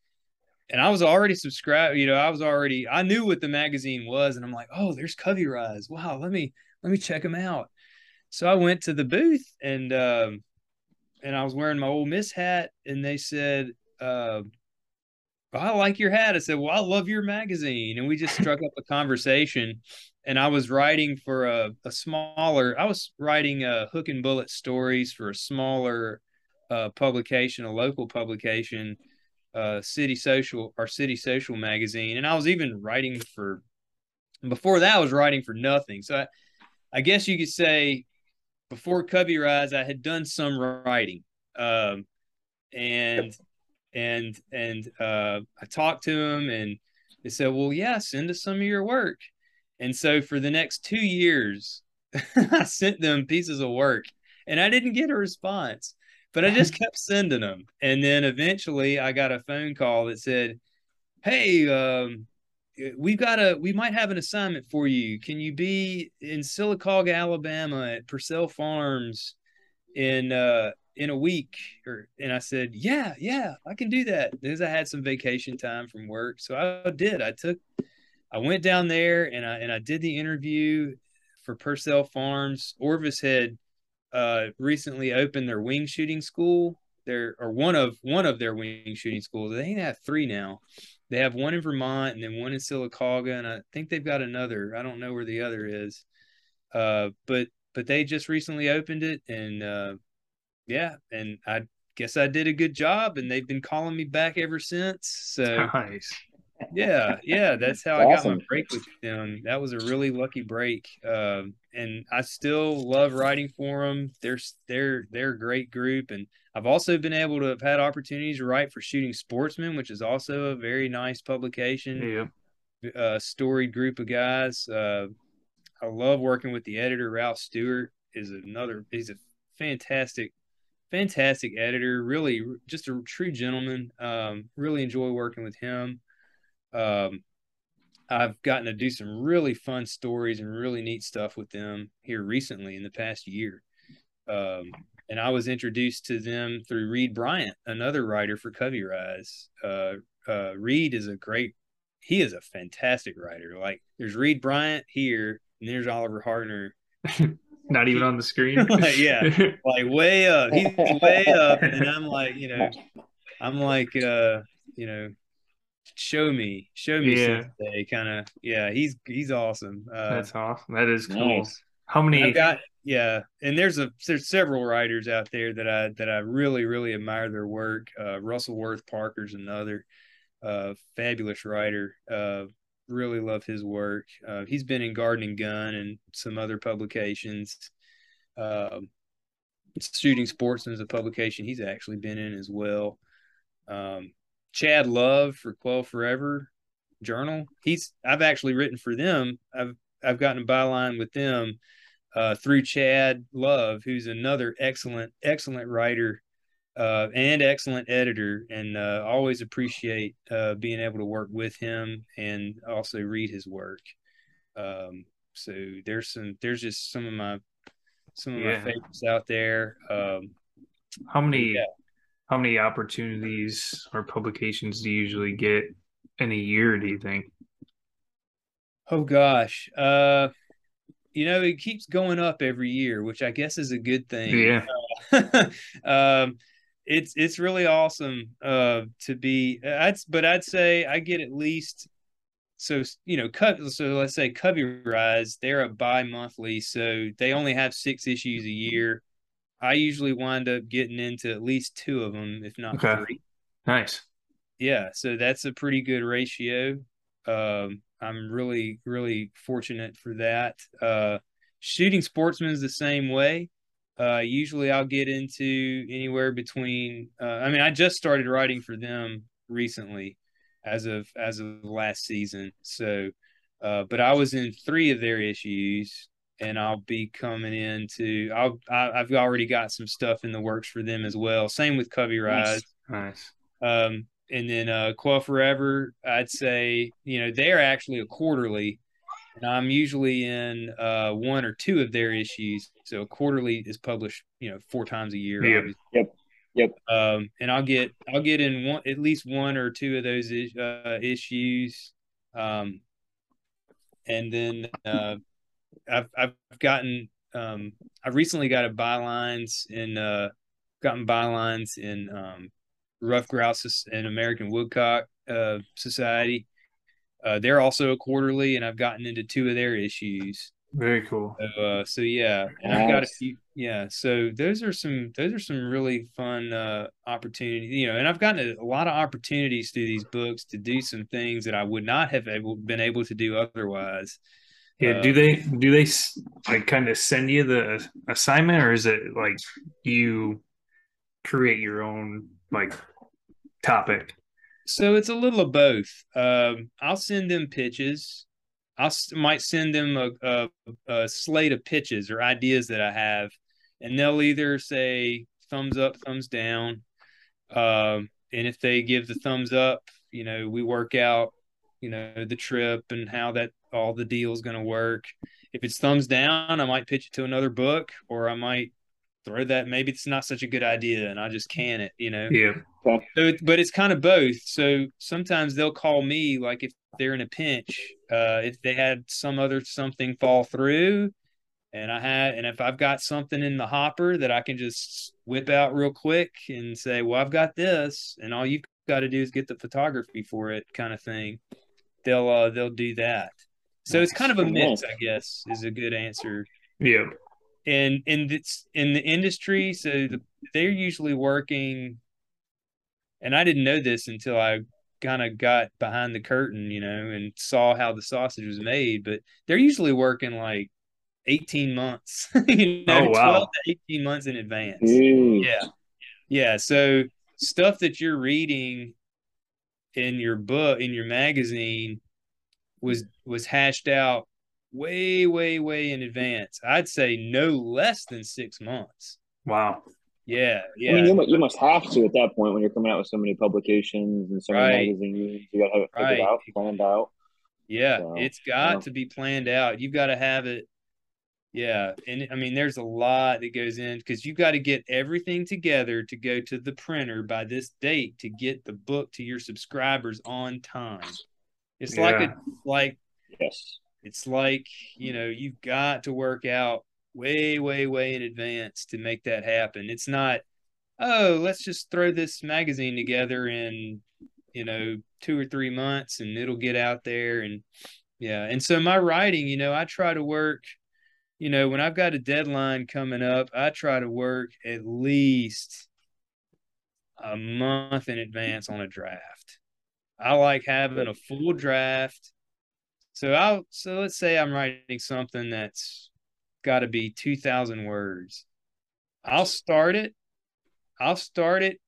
and I was already subscribed. You know, I was already I knew what the magazine was, and I'm like, oh, there's Covey Rise. Wow, let me let me check them out. So I went to the booth and um, and I was wearing my Ole Miss hat, and they said, uh, I like your hat. I said, Well, I love your magazine. And we just struck up a conversation. And I was writing for a, a smaller, I was writing uh, hook and bullet stories for a smaller uh, publication, a local publication, uh, City Social, our City Social magazine. And I was even writing for, before that, I was writing for nothing. So I, I guess you could say before Covey Rise, I had done some writing. Um, and and and uh, I talked to him, and they said, "Well, yeah, send us some of your work." And so for the next two years, I sent them pieces of work, and I didn't get a response, but I just kept sending them. And then eventually, I got a phone call that said, "Hey." Um, we've got a we might have an assignment for you can you be in sylacauga alabama at purcell farms in uh in a week or and I said, "Yeah, yeah, I can do that." Because I had some vacation time from work. So I did. I took I went down there and I and I did the interview for Purcell Farms. Orvis had uh, recently opened their wing shooting school. There or one of one of their wing shooting schools. They have three now. They have one in Vermont and then one in Sylacauga, and I think they've got another. I don't know where the other is. Uh, but but they just recently opened it, and uh, yeah, and I guess I did a good job, and they've been calling me back ever since. So nice. Yeah, yeah, that's how I got my break with them. That was a really lucky break, um, and I still love writing for them. They're they're they're a great group, and I've also been able to have had opportunities to write for Shooting Sportsman, which is also a very nice publication. Yeah, uh, storied group of guys. Uh, I love working with the editor. Ralph Stuart is another. He's a fantastic fantastic editor, really just a true gentleman. Um, really enjoy working with him. Um, I've gotten to do some really fun stories and really neat stuff with them here recently in the past year. Um, and I was introduced to them through Reid Bryant, another writer for Covey Rise. Uh, uh, Reid is a great, he is a fantastic writer. Like there's Reid Bryant here, and there's Oliver Hartner. Not even on the screen. like, yeah, like way up. He's way up, and I'm like, you know, I'm like, uh, you know, show me, show me yeah. Kind of, yeah. He's he's awesome. Uh, That's awesome. That is cool. Nice. How many? Got yeah, and there's a there's several writers out there that I that I really really admire their work. Uh, Russell Worth Parker's another uh, fabulous writer. Uh, really love his work. Uh, he's been in Garden and Gun and some other publications. Um, Shooting Sportsman is a publication he's actually been in as well. Um, Chad Love for Quail Forever Journal. He's I've actually written for them. I've I've gotten a byline with them uh, through Chad Love, who's another excellent excellent writer uh, and excellent editor, and uh, always appreciate uh, being able to work with him and also read his work. Um, so there's some there's just some of my some of yeah. my favorites out there. Um, how many yeah. How many opportunities or publications do you usually get in a year? Do you think? Oh gosh, uh, you know it keeps going up every year, which I guess is a good thing. Yeah. Uh, um, it's it's really awesome uh to be I'd but I'd say I get at least so you know so let's say Covey Rise they're a bi-monthly so they only have six issues a year I usually wind up getting into at least two of them if not okay. three nice yeah so that's a pretty good ratio um I'm really really fortunate for that uh shooting sportsman is the same way uh, usually I'll get into anywhere between. Uh, I mean, I just started writing for them recently, as of as of last season. So, uh, but I was in three of their issues, and I'll be coming into. I'll I, I've already got some stuff in the works for them as well. Same with Covey Rise. Nice. nice. Um, and then uh, Quail Forever, I'd say you know they're actually a quarterly and I'm usually in uh, one or two of their issues. So quarterly is published, you know, four times a year. Yep. yep. Yep. Um, and I'll get I'll get in one at least one or two of those uh, issues. Um, and then uh, I've I've gotten um, I've recently got a bylines in uh, gotten bylines in um, Ruffed Grouse and American Woodcock uh, Society. Uh, they're also a quarterly, and I've gotten into two of their issues. Very cool. So, uh, so yeah, and nice. I've got a few. Yeah, so those are some those are some really fun uh, opportunities. You know, and I've gotten a, a, lot of opportunities through these books to do some things that I would not have able, been able to do otherwise. Yeah. Uh, do they do they like kind of send you the assignment, or is it like you create your own like topic? So it's a little of both. Um, I'll send them pitches I might send them a, a, a, slate of pitches or ideas that I have, and they'll either say thumbs up, thumbs down. Um, and if they give the thumbs up, you know, we work out, you know, the trip and how that all the deal is going to work. If it's thumbs down, I might pitch it to another book, or I might throw that. Maybe it's not such a good idea, and I just can it, you know. Yeah. So, but it's kind of both. So sometimes they'll call me, like if they're in a pinch, uh, if they had some other something fall through, and I had, and if I've got something in the hopper that I can just whip out real quick and say, well, I've got this, and all you've got to do is get the photography for it, kind of thing. They'll uh, they'll do that. So it's kind of a mix, I guess, is a good answer. Yeah. And in this in the industry, so the, they're usually working and I didn't know this until I kind of got behind the curtain, you know, and saw how the sausage was made. But they're usually working like 18 months, you know, oh, wow. 12 to 18 months in advance. Mm. Yeah. Yeah. So stuff that you're reading in your book, in your magazine was was hashed out way, way, way in advance. I'd say no less than six months. Wow. Yeah, yeah. I mean, you, you must have to at that point when you're coming out with so many publications and so many right. magazines. You got to have it figured right. out, planned out. Yeah, so, it's got to be planned out. You've got to have it. Yeah, and I mean, there's a lot that goes in because you've got to get everything together to go to the printer by this date to get the book to your subscribers on time. It's yeah. like a like yes, it's like you know you've got to work out way, way, way in advance to make that happen. It's not, oh, let's just throw this magazine together in, you know, two or three months and it'll get out there. And yeah. And so my writing, you know, I try to work, you know, when I've got a deadline coming up, I try to work at least a month in advance on a draft. I like having a full draft. So I'll so let's say I'm writing something that's got to be 2000 words. I'll start it. I'll start it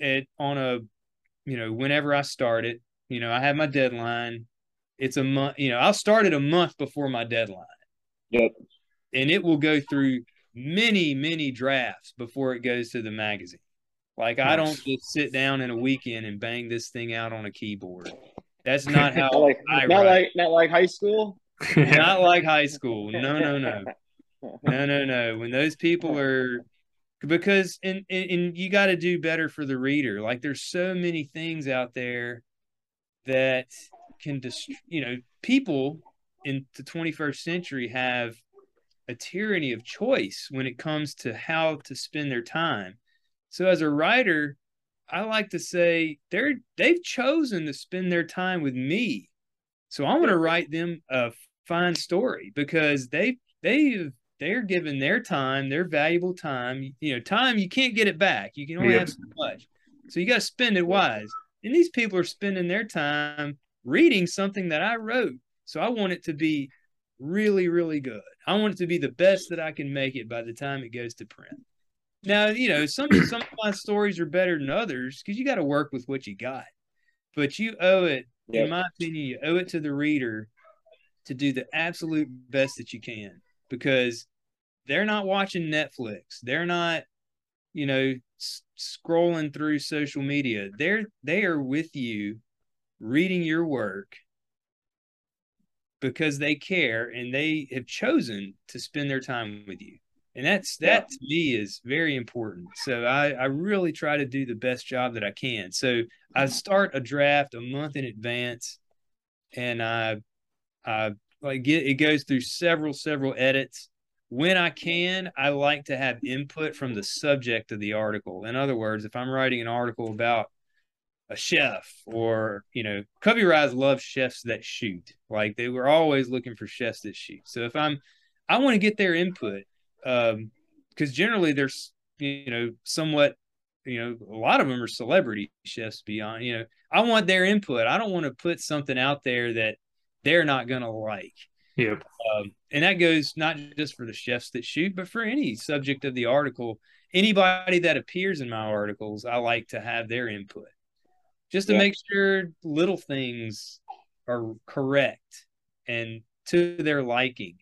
at on a you know whenever I start it, you know, I have my deadline. It's a month, you know, I'll start it a month before my deadline. Yep. And it will go through many, many drafts before it goes to the magazine. Like nice. I don't just sit down in a weekend and bang this thing out on a keyboard. That's not how not like, I not write. like not like high school. Not like high school. No, no, no. No, no, no. When those people are because and and, and you got to do better for the reader. Like there's so many things out there that can dist- you know, people in the 21st century have a tyranny of choice when it comes to how to spend their time. So as a writer, I like to say they're they've chosen to spend their time with me. So I want to write them a fine story because they they they're given their time, their valuable time. You know, time you can't get it back. You can only yep. have so much. So you got to spend it wise. And these people are spending their time reading something that I wrote. So I want it to be really, really good. I want it to be the best that I can make it by the time it goes to print. Now, you know, some some of my stories are better than others because you got to work with what you got. But you owe it, yep. in my opinion, you owe it to the reader to do the absolute best that you can because they're not watching Netflix. They're not, you know, s- scrolling through social media. They're they are with you reading your work because they care and they have chosen to spend their time with you. And that's that yeah. to me is very important. So I, I really try to do the best job that i can. So i start a draft a month in advance and i i like get it goes through several several edits. When i can i like to have input from the subject of the article. In other words if i'm writing an article about a chef or you know Covey Rise loves chefs that shoot. Like they were always looking for chefs that shoot. So if i'm i want to get their input um because generally there's you know somewhat you know a lot of them are celebrity chefs beyond you know. I want their input. I don't want to put something out there that they're not going to like. Yeah um, and that goes not just for the chefs that shoot but for any subject of the article. Anybody that appears in my articles i like to have their input. Just to yeah. make sure little things are correct and to their liking.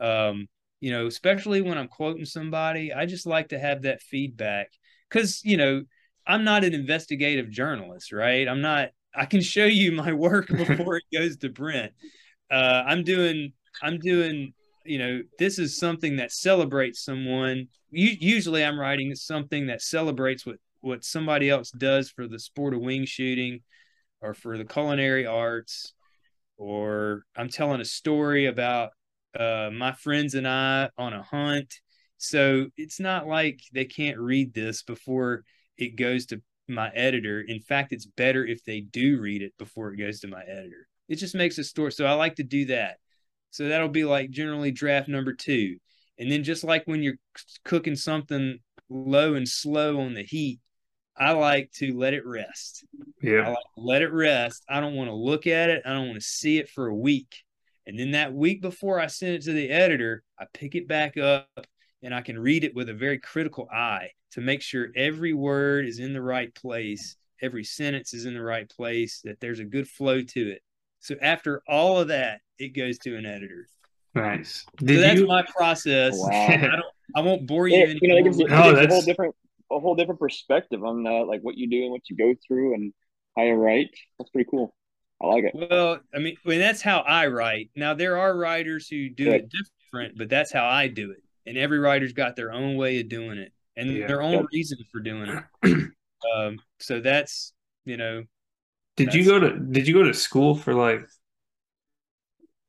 Um, you know, especially when I'm quoting somebody, I just like to have that feedback because, you know, I'm not an investigative journalist, right? I'm not, I can show you my work before it goes to print. Uh, I'm doing, I'm doing, you know, this is something that celebrates someone. usually I'm writing something that celebrates what what somebody else does for the sport of wing shooting or for the culinary arts or I'm telling a story about uh, my friends and I on a hunt. So it's not like they can't read this before it goes to my editor. In fact, it's better if they do read it before it goes to my editor. It just makes a story. So I like to do that. So that'll be like generally draft number two. And then just like when you're cooking something low and slow on the heat, I like to let it rest. Yeah. Like let it rest. I don't want to look at it. I don't want to see it for a week. And then that week before I send it to the editor, I pick it back up and I can read it with a very critical eye to make sure every word is in the right place, every sentence is in the right place, that there's a good flow to it. So after all of that, it goes to an editor. Nice. Did so that's you... my process. Wow. I don't I won't bore you. It, you know, it gives, it gives oh, a whole different a whole different perspective on uh, like what you do and what you go through and how you write. That's pretty cool. I like it. Well, I mean, I mean that's how I write. Now there are writers who do Good. it different, but that's how I do it. And every writer's got their own way of doing it and yeah. their own reason for doing it. um, so that's you know. Did you go to Did you go to school for like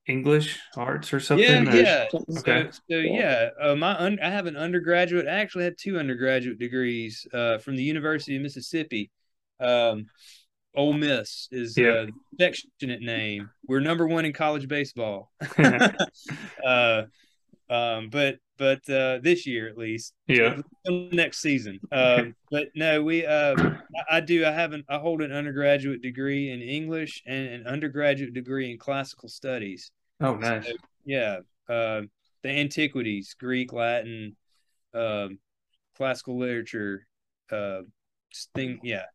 English arts or something? Yeah, or... yeah. Okay. So, so yeah, uh, my un- I have an undergraduate. I actually have two undergraduate degrees uh, from the University of Mississippi. Um, Ole Miss is a affectionate name. We're number one in college baseball. uh, um, but but uh, this year at least. Yeah. Next season. Um, but no, we. Uh, I, I, do. I have an. I hold an undergraduate degree in English and an undergraduate degree in classical studies. Oh, nice. So, yeah. Uh, the antiquities, Greek, Latin, um, classical literature, uh, thing. Yeah.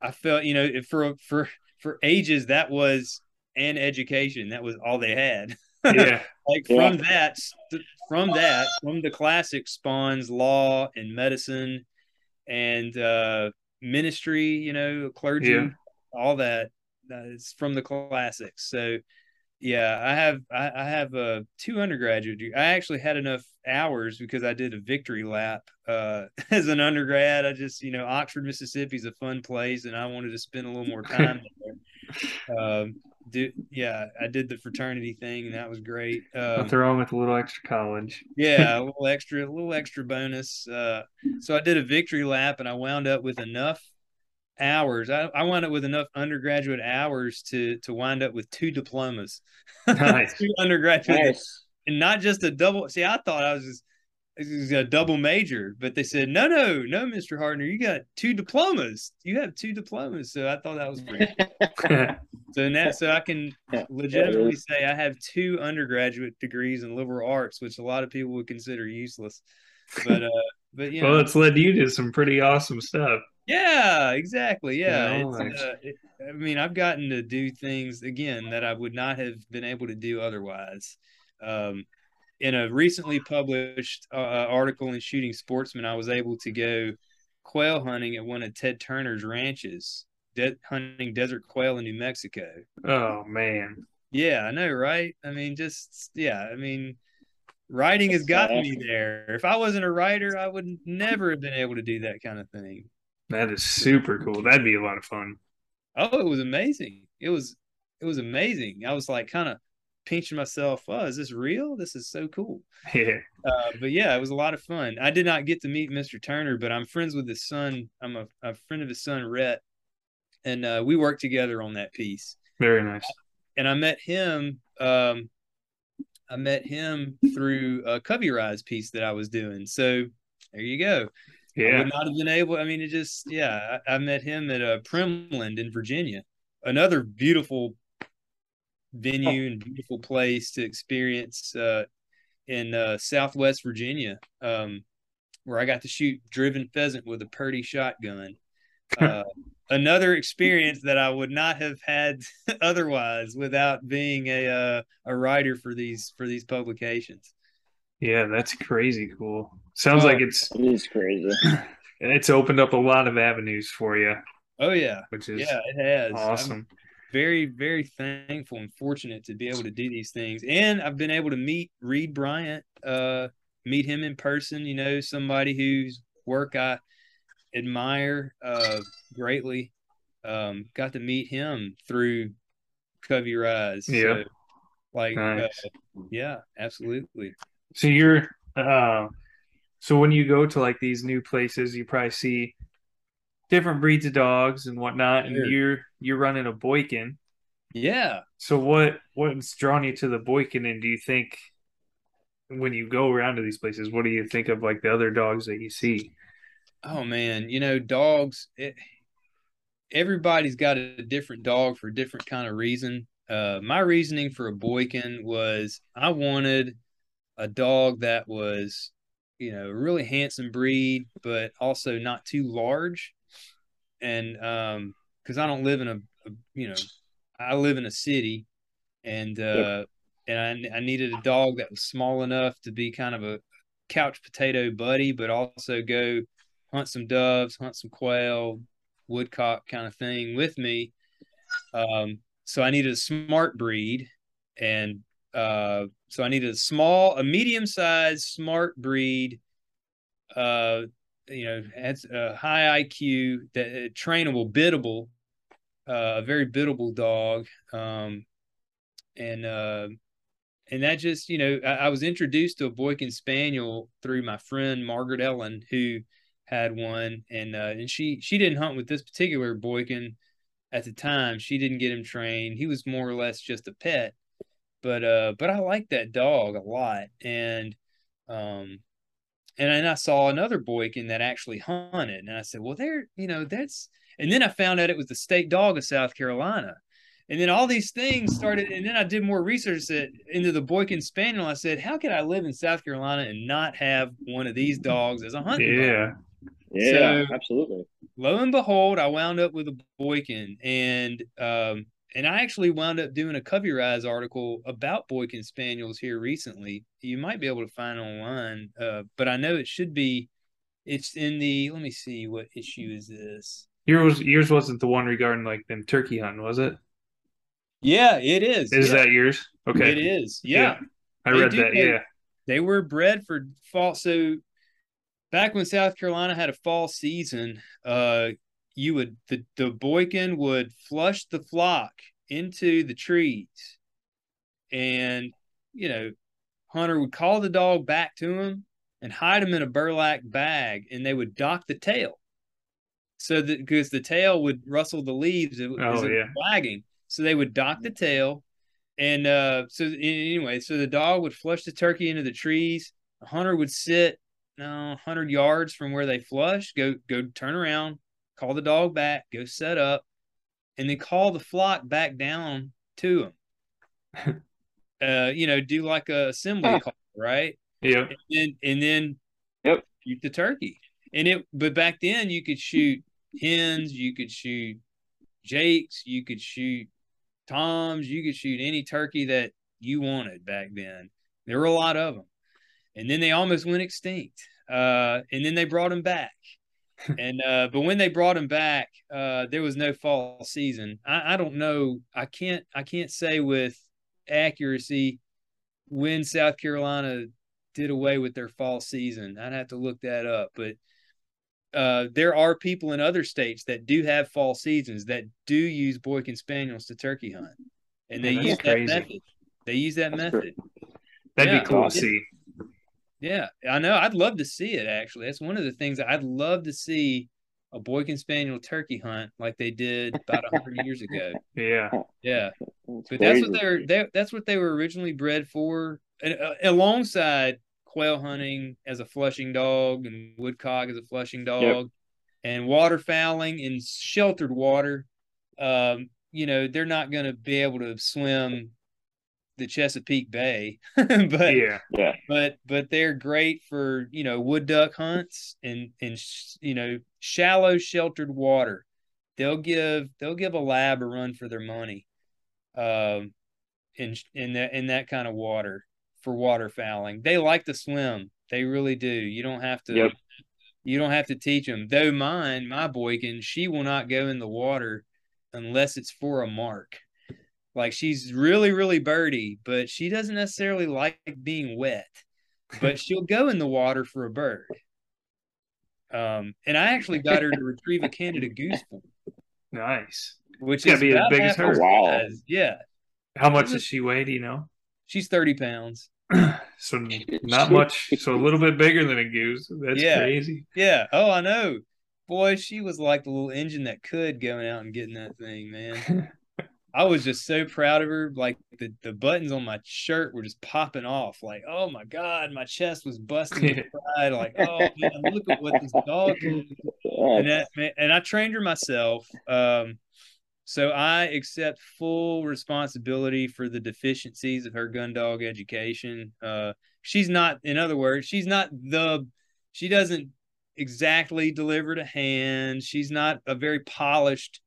I felt, you know, for, for, for ages, that was an education. That was all they had. Yeah. like from that, from that, from the classic spawns law and medicine and, uh, ministry, you know, clergy, yeah. all that. It's from the classics. So, yeah, I have I, I have uh, two undergraduate. I actually had enough hours because I did a victory lap uh, as an undergrad. I just you know Oxford, Mississippi is a fun place, and I wanted to spend a little more time there. Um, do, yeah, I did the fraternity thing, and that was great. Um, Nothing wrong with a little extra college. yeah, a little extra, a little extra bonus. Uh, so I did a victory lap, and I wound up with enough hours. I, I wound up with enough undergraduate hours to to wind up with two diplomas, nice. two undergraduate, nice. and not just a double. See, I thought I was just a double major, but they said no, no, no, Mister Hardner, you got two diplomas. You have two diplomas, so I thought that was great. so now, so I can legitimately say I have two undergraduate degrees in liberal arts, which a lot of people would consider useless. But uh, but you know, well, it's led you to some pretty awesome stuff. Yeah, exactly. Yeah. uh, it, I mean, I've gotten to do things again that I would not have been able to do otherwise. Um, in a recently published uh, uh, article in Shooting Sportsman, I was able to go quail hunting at one of Ted Turner's ranches, de- hunting desert quail in New Mexico. Oh man. Yeah, I know, right? I mean, just yeah, I mean, writing has gotten me there. If I wasn't a writer, I would never have been able to do that kind of thing. That is super cool. That'd be a lot of fun. Oh, it was amazing. It was it was amazing. I was like kind of pinching myself. Oh, is this real? This is so cool. Yeah. Uh, but yeah, it was a lot of fun. I did not get to meet Mr. Turner, but I'm friends with his son. I'm a, a friend of his son, Rhett, and uh, we worked together on that piece. Very nice. And I met him. Um, I met him through a Covey Rise piece that I was doing. So there you go. Yeah. I would not have been able. I mean, it just yeah. I, I met him at uh, Primland in Virginia, another beautiful venue and beautiful place to experience uh, in uh, Southwest Virginia, um, where I got to shoot driven pheasant with a Purdey shotgun. Uh, another experience that I would not have had otherwise without being a uh, a writer for these for these publications. Yeah, that's crazy cool. Sounds like it's it is crazy. It's opened up a lot of avenues for you. Oh yeah, which is yeah, it has. Awesome. I'm very very thankful and fortunate to be able to do these things, and I've been able to meet Reid Bryant, uh, meet him in person. You know, somebody whose work I admire uh, greatly. Um, got to meet him through Covey Rise. Yeah. So, like, nice. uh, yeah, absolutely. So you're, uh, so when you go to like these new places, you probably see different breeds of dogs and whatnot, and you're you're running a Boykin. Yeah. So what what's drawn you to the Boykin, and do you think when you go around to these places, what do you think of like the other dogs that you see? Oh man, you know, dogs. It, everybody's got a different dog for a different kind of reason. Uh, my reasoning for a Boykin was I wanted a dog that was, you know, really handsome breed, but also not too large. And um, because I don't live in a, a, you know, I live in a city, and uh, yep. and I, I needed a dog that was small enough to be kind of a couch potato buddy, but also go hunt some doves, hunt some quail, woodcock kind of thing with me. Um, so I needed a smart breed, and uh, so I needed a small, a medium-sized smart breed. Uh, you know, has a high IQ, that uh, trainable, biddable, uh, a very biddable dog, um, and uh, and that just you know I, I was introduced to a Boykin Spaniel through my friend Margaret Ellen who had one, and uh, and she she didn't hunt with this particular Boykin at the time. She didn't get him trained. He was more or less just a pet, but uh, but I like that dog a lot, and um, and then I saw another Boykin that actually hunted, and I said, well, there, you know, that's, and then I found out it was the state dog of South Carolina. And then all these things started, and then I did more research that, into the Boykin Spaniel. I said, "How could I live in South Carolina and not have one of these dogs as a hunting yeah. dog?" Yeah, so, absolutely. Lo and behold, I wound up with a Boykin, and um, and I actually wound up doing a Covey Rise article about Boykin Spaniels here recently. You might be able to find online, uh, but I know it should be. It's in the. Let me see what issue is this. Yours yours wasn't the one regarding like them turkey hunting, was it? Yeah, it is. Is yeah. that yours? Okay, it is. Yeah, yeah. I they read that. They, yeah, they were bred for fall. So back when South Carolina had a fall season, uh, you would the, the Boykin would flush the flock into the trees, and you know, Hunter would call the dog back to him and hide him in a burlap bag, and they would dock the tail, so that because the tail would rustle the leaves as oh, it yeah. wagging, so they would dock the tail, and uh, so anyway, so the dog would flush the turkey into the trees. Hunter would sit no, 100 yards from where they flush, go go turn around, call the dog back, go set up, and then call the flock back down to them. uh, you know, do like a assembly huh. call, right? Yeah. And then, and then yep. shoot the turkey. And it, but back then you could shoot hens, you could shoot jakes, you could shoot toms, you could shoot any turkey that you wanted back then. There were a lot of them and then they almost went extinct. Uh, and then they brought them back. And uh, but when they brought him back, uh, there was no fall season. I, I don't know. I can't. I can't say with accuracy when South Carolina did away with their fall season. I'd have to look that up, but uh, there are people in other states that do have fall seasons that do use Boykin Spaniels to turkey hunt, and they Man, use that crazy. method. They use that That's method. That'd Yeah. be cool to see. Yeah, I know. I'd love to see it. Actually, that's one of the things I'd love to see a Boykin Spaniel turkey hunt like they did about hundred years ago. Yeah. Yeah, That's but that's what they're they, that's what they were originally bred for, and, uh, alongside quail hunting as a flushing dog and woodcock as a flushing dog, and waterfowling in sheltered water. Um, you know, they're not going to be able to swim the Chesapeake Bay, but Yeah. Yeah. but but they're great for you know wood duck hunts and and sh- you know shallow sheltered water. They'll give they'll give a lab a run for their money, um, in in that in that kind of water for waterfowling. They like to swim. They really do. You don't have to. Yep. You don't have to teach them. Though mine, my boykin, she will not go in the water unless it's for a mark. Like she's really, really birdie, but she doesn't necessarily like being wet. But she'll go in the water for a bird. Um, and I actually got her to retrieve a Canada goose form, Nice. which Gotta is be as about big as her. her Wow. Yeah, How much does she weigh? Do you know? she's thirty pounds. so not much. So a little bit bigger than a goose. That's Yeah. crazy. Yeah. Oh, I know. Boy, she was like the little engine that could going out and getting that thing, man. I was just so proud of her. Like the, the buttons on my shirt were just popping off. Like, oh my God, my chest was busting with pride. Like, oh man, look at what this dog. And, that, man, and I trained her myself. Um, so I accept full responsibility for the deficiencies of her gun dog education. Uh, she's not, in other words, she's not the, she doesn't exactly deliver to hand. She's not a very polished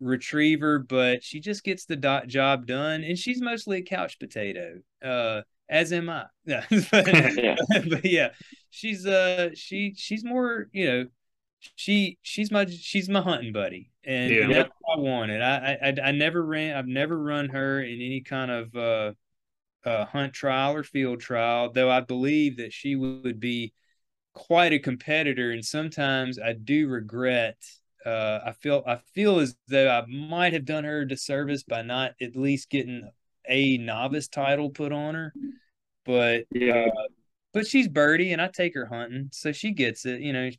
retriever, but she just gets the do- job done. And she's mostly a couch potato, uh, as am I. But, Yeah. but yeah, she's uh, she she's more, you know, she she's my she's my hunting buddy, and, and Yeah. that's what I wanted. I, I I never ran. I've never run her in any kind of uh, uh, hunt trial or field trial, though I believe that she would be quite a competitor. And sometimes I do regret. Uh, I feel I feel as though I might have done her a disservice by not at least getting a novice title put on her. But Yeah. but she's birdie and I take her hunting, so she gets it. You know,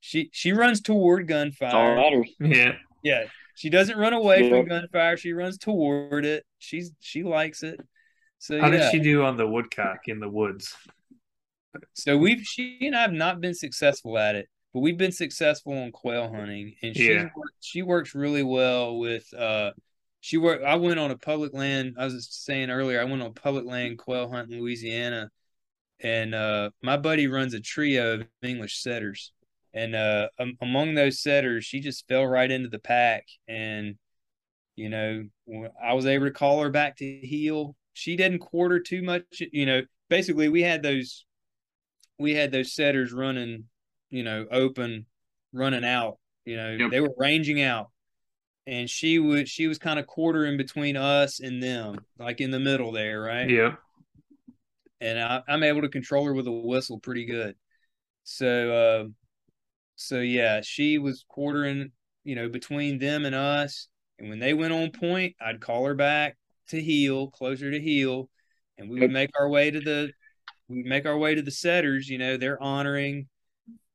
she she runs toward That's all gunfire. matters. yeah. Yeah, she doesn't run away Yeah. from gunfire. She runs toward it. She's she likes it. So How yeah. did she do on the woodcock in the woods? So we've she and I have not been successful at it, but we've been successful on quail hunting, and she Yeah. she works really well with. uh She worked. I went on a public land. I was saying earlier. I went on a public land quail hunt in Louisiana, and uh my buddy runs a trio of English setters, and uh um, among those setters, she just fell right into the pack, and you know I was able to call her back to heel. She didn't quarter too much. You know, basically we had those we had those setters running, you know, open, running out. You know, Yep. they were ranging out, and she would she was kind of quartering between us and them, like in the middle there, right? Yeah. And I, I'm able to control her with a whistle pretty good. So, uh, so yeah, she was quartering, you know, between them and us. And when they went on point, I'd call her back to heel, closer to heel, and we would make our way to the we make our way to the setters, you know, they're honoring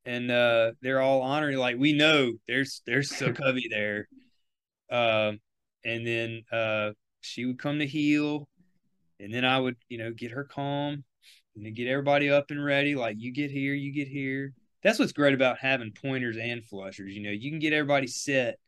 and uh they're all honoring like we know there's there's so covey there. Um and then uh she would come to heel and then I would, you know, get her calm and then get everybody up and ready. Like you get here, you get here. That's what's great about having pointers and flushers. You know, you can get everybody set.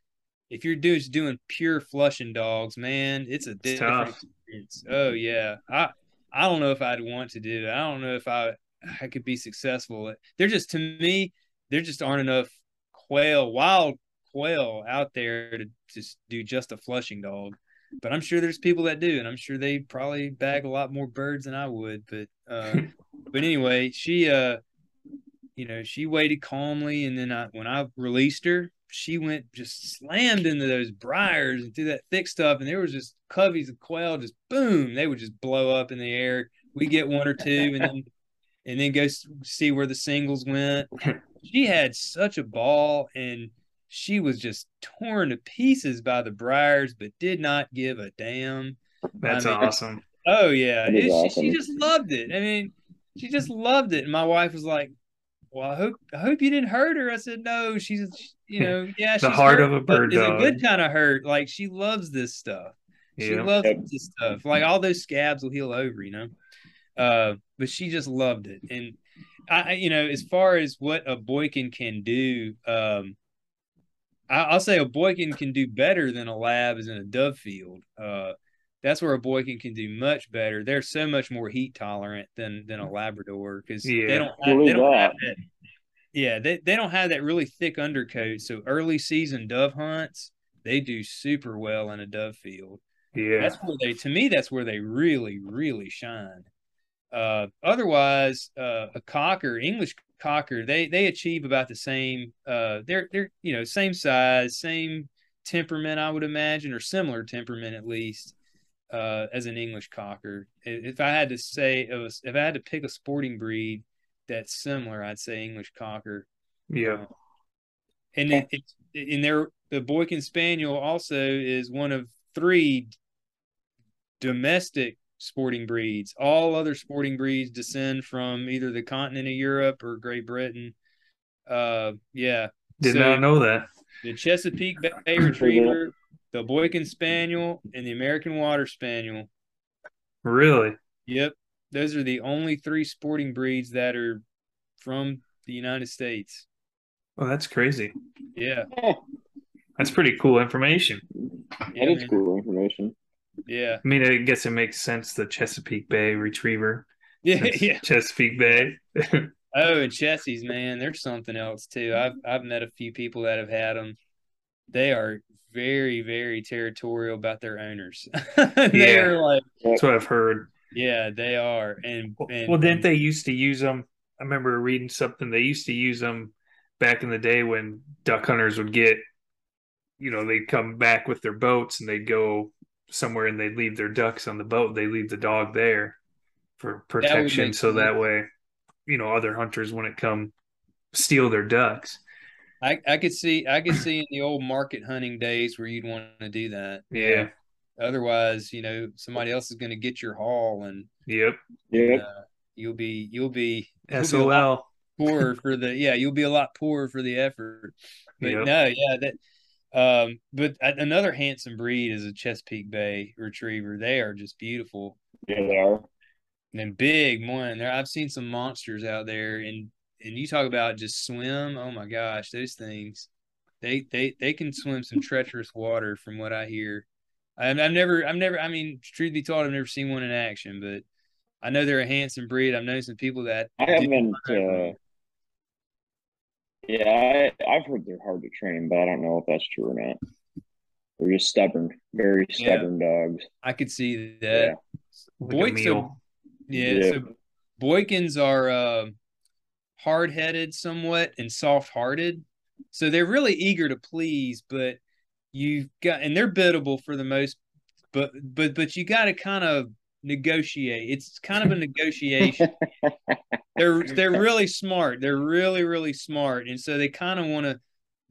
If you're just doing pure flushing dogs, man, it's a different tough. experience. Oh yeah, I I don't know if I'd want to do it. I don't know if I I could be successful. They're just to me, there just aren't enough quail, wild quail out there to just do just a flushing dog. But I'm sure there's people that do, and I'm sure they probably bag a lot more birds than I would. But uh, but anyway, she uh, you know, she waited calmly, and then I, when I released her, she went just slammed into those briars and through that thick stuff, and there was just coveys of quail, just boom, they would just blow up in the air. We get one or two, and then and then go see where the singles went. she had such a ball and she was just torn to pieces by the Briars, but did not give a damn. That's I mean, awesome. Oh yeah, it, awesome. she, she, just loved it. I mean, she just loved it. And my wife was like, "Well, I hope I hope you didn't hurt her." I said, "No, she's you know, yeah, the heart hurt, of a bird It's a good kind of hurt. Like she loves this stuff. She yeah. loves this stuff. Like all those scabs will heal over, you know. Uh, but she just loved it, and I, you know, as far as what a boykin can do, um, I, will say a boykin can do better than a lab is in a dove field. Uh, that's where a boykin can do much better. They're so much more heat tolerant than than a Labrador because yeah. they don't have, they don't have that. Yeah, they, they don't have that really thick undercoat. So early season dove hunts, they do super well in a dove field. Yeah, that's where they to me that's where they really really shine. Uh, otherwise, uh, a cocker, English cocker, they they achieve about the same. Uh, they're they're you know same size, same temperament, I would imagine, or similar temperament at least, uh, as an English cocker. If I had to say, was, if I had to pick a sporting breed that's similar, I'd say English cocker. Yeah, uh, and it, it, in their the Boykin Spaniel also is one of three domestic sporting breeds. All other sporting breeds descend from either the continent of Europe or Great Britain. Uh, yeah. Did so not know that. The Chesapeake Bay Retriever, the Boykin Spaniel, and the American Water Spaniel. Really? Yep. Those are the only three sporting breeds that are from the United States. Oh, that's crazy. Yeah. That's pretty cool information. Yeah, that is cool information. Yeah. I mean, I guess it makes sense. The Chesapeake Bay Retriever. Yeah, yeah. Chesapeake Bay. oh, and Chessies, man, there's something else too. I've I've met a few people that have had them. They are very, very territorial about their owners. They yeah, are like that's what I've heard. Yeah, they are. And, and well, didn't they used to use them? I remember reading something. They used to use them back in the day when duck hunters would get, you know, they'd come back with their boats and they'd go somewhere and they leave their ducks on the boat, they leave the dog there for protection. That so sense. that way, you know, other hunters wouldn't come steal their ducks. I, I could see I could see in the old market hunting days where you'd want to do that. Yeah. Otherwise, you know, somebody else is going to get your haul, and yep, yep, uh, you'll be you'll be sol poorer for the yeah you'll be a lot poorer for the effort. But yep. no, yeah, that um, but another handsome breed is a Chesapeake Bay Retriever. They are just beautiful. Yeah, they are. And big one. There, I've seen some monsters out there, and and you talk about just swim. Oh my gosh, those things. They they they can swim some treacherous water, from what I hear. I've, I've never I've never I mean, truth be told, I've never seen one in action, but I know they're a handsome breed. I've known some people that I haven't. Uh, yeah, I, have heard they're hard to train, but I don't know if that's true or not. They're just stubborn, very stubborn yeah, dogs. I could see that. Yeah. Boykins are, yeah, yeah, so Boykins are uh, hard headed somewhat and soft hearted. So they're really eager to please, but you've got and they're biddable for the most but but but you got to kind of negotiate. It's kind of a negotiation. they're they're really smart. They're really really smart, and so they kind of want to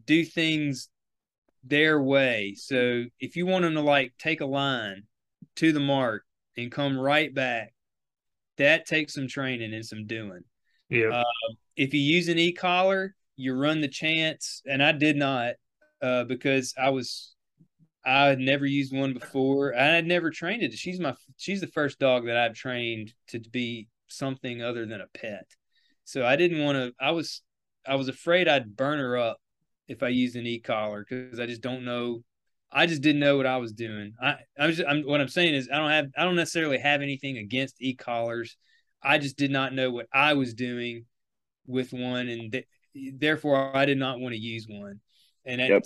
do things their way. So if you want them to like take a line to the mark and come right back, that takes some training and some doing. Yeah. Uh, if you use an e-collar, you run the chance, and I did not uh, because I was I had never used one before. I had never trained it. She's my she's the first dog that I've trained to be something other than a pet. So I didn't want to. I was I was afraid I'd burn her up if I used an e collar because I just don't know. I just didn't know what I was doing. I I was I'm, what I'm saying is I don't have I don't necessarily have anything against e collars. I just did not know what I was doing with one, and th- therefore I did not want to use one. And yep.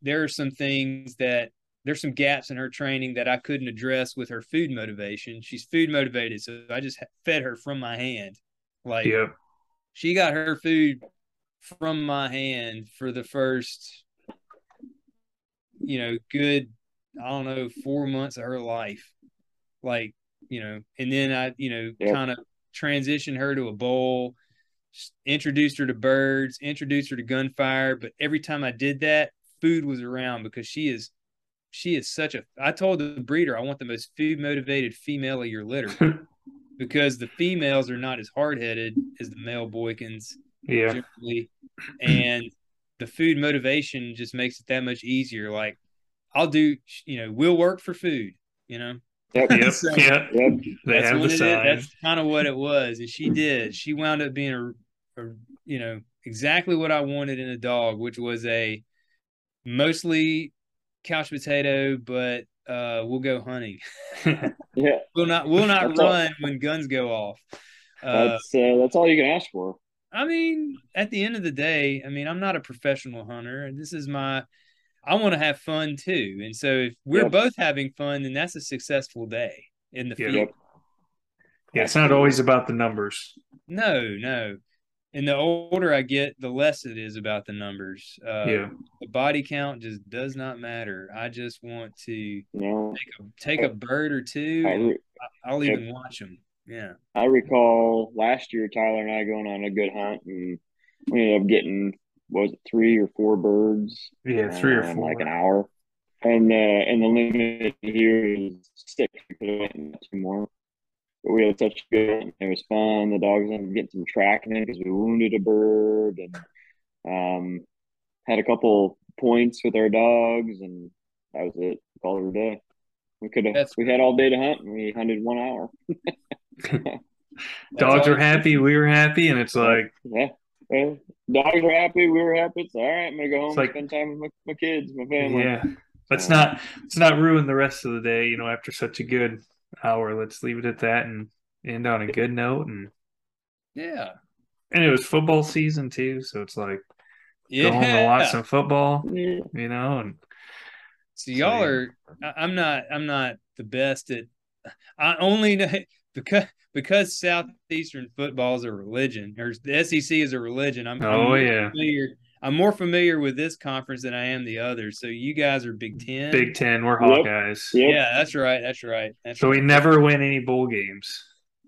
there are some things that there's some gaps in her training that I couldn't address with her food motivation. She's food motivated, so I just fed her from my hand. Like, yep. she got her food from my hand for the first, you know, good, I don't know, four months of her life. Like, you know, and then I, you know, yep. kind of transitioned her to a bowl, introduced her to birds, introduced her to gunfire. But every time I did that, food was around because she is she is such a I told the breeder I want the most food motivated female of your litter because the females are not as hard headed as the male boykins. Yeah. Generally. And the food motivation just makes it that much easier. Like I'll do, you know, we'll work for food, you know. Yep. yep. So, yep. Yep. They that's have the it is. sign. That's kind of what it was, and she did. She wound up being a, a, you know, exactly what I wanted in a dog, which was a mostly couch potato, but uh, we'll go hunting. Yeah. we'll not, we'll not That's all. run when guns go off. Uh, That's uh, that's all you can ask for. I mean, at the end of the day, I mean, I'm not a professional hunter, and this is my. I want to have fun too, and so if we're Yep. both having fun, then that's a successful day in the Yeah. field. Yep. yeah, it's not always about the numbers. No, no. And the older I get, the less it is about the numbers. Uh, yeah. The body count just does not matter. I just want to know, take a, take a bird or two. I, and re- I'll even watch them. Yeah. I recall last year Tyler and I going on a good hunt, and we ended up getting was it three or four birds Yeah, three or uh, four. like an hour. And uh, and the limit here is six. We could have went two more, but we had such a good. It was fun. The dogs ended up getting some tracking in because we wounded a bird, and um, had a couple points with our dogs, and that was it. Called it a day. We could have. We had all day to hunt, and we hunted one hour. Dogs all were happy, we were happy, and it's like Yeah. Yeah. Dogs were happy. We were happy. It's all right. I'm gonna go home It's like- and spend time with my, my kids, my family. yeah. Let's So, not let's not ruin the rest of the day, you know, after such a good hour. Let's leave it at that and end on a good note and Yeah. and it was football season too, so it's like Yeah. go home and watch some football, Yeah. you know, and So y'all yeah. are. I- I'm not. I'm not the best at. I only know because because southeastern football is a religion, or the SEC is a religion. I'm. I'm Oh, more yeah. Familiar, I'm more familiar with this conference than I am the others. So you guys are Big Ten. Big Ten, we're Yep. Hawkeyes. Yep. Yeah, that's right. That's right. That's So we never win any bowl games.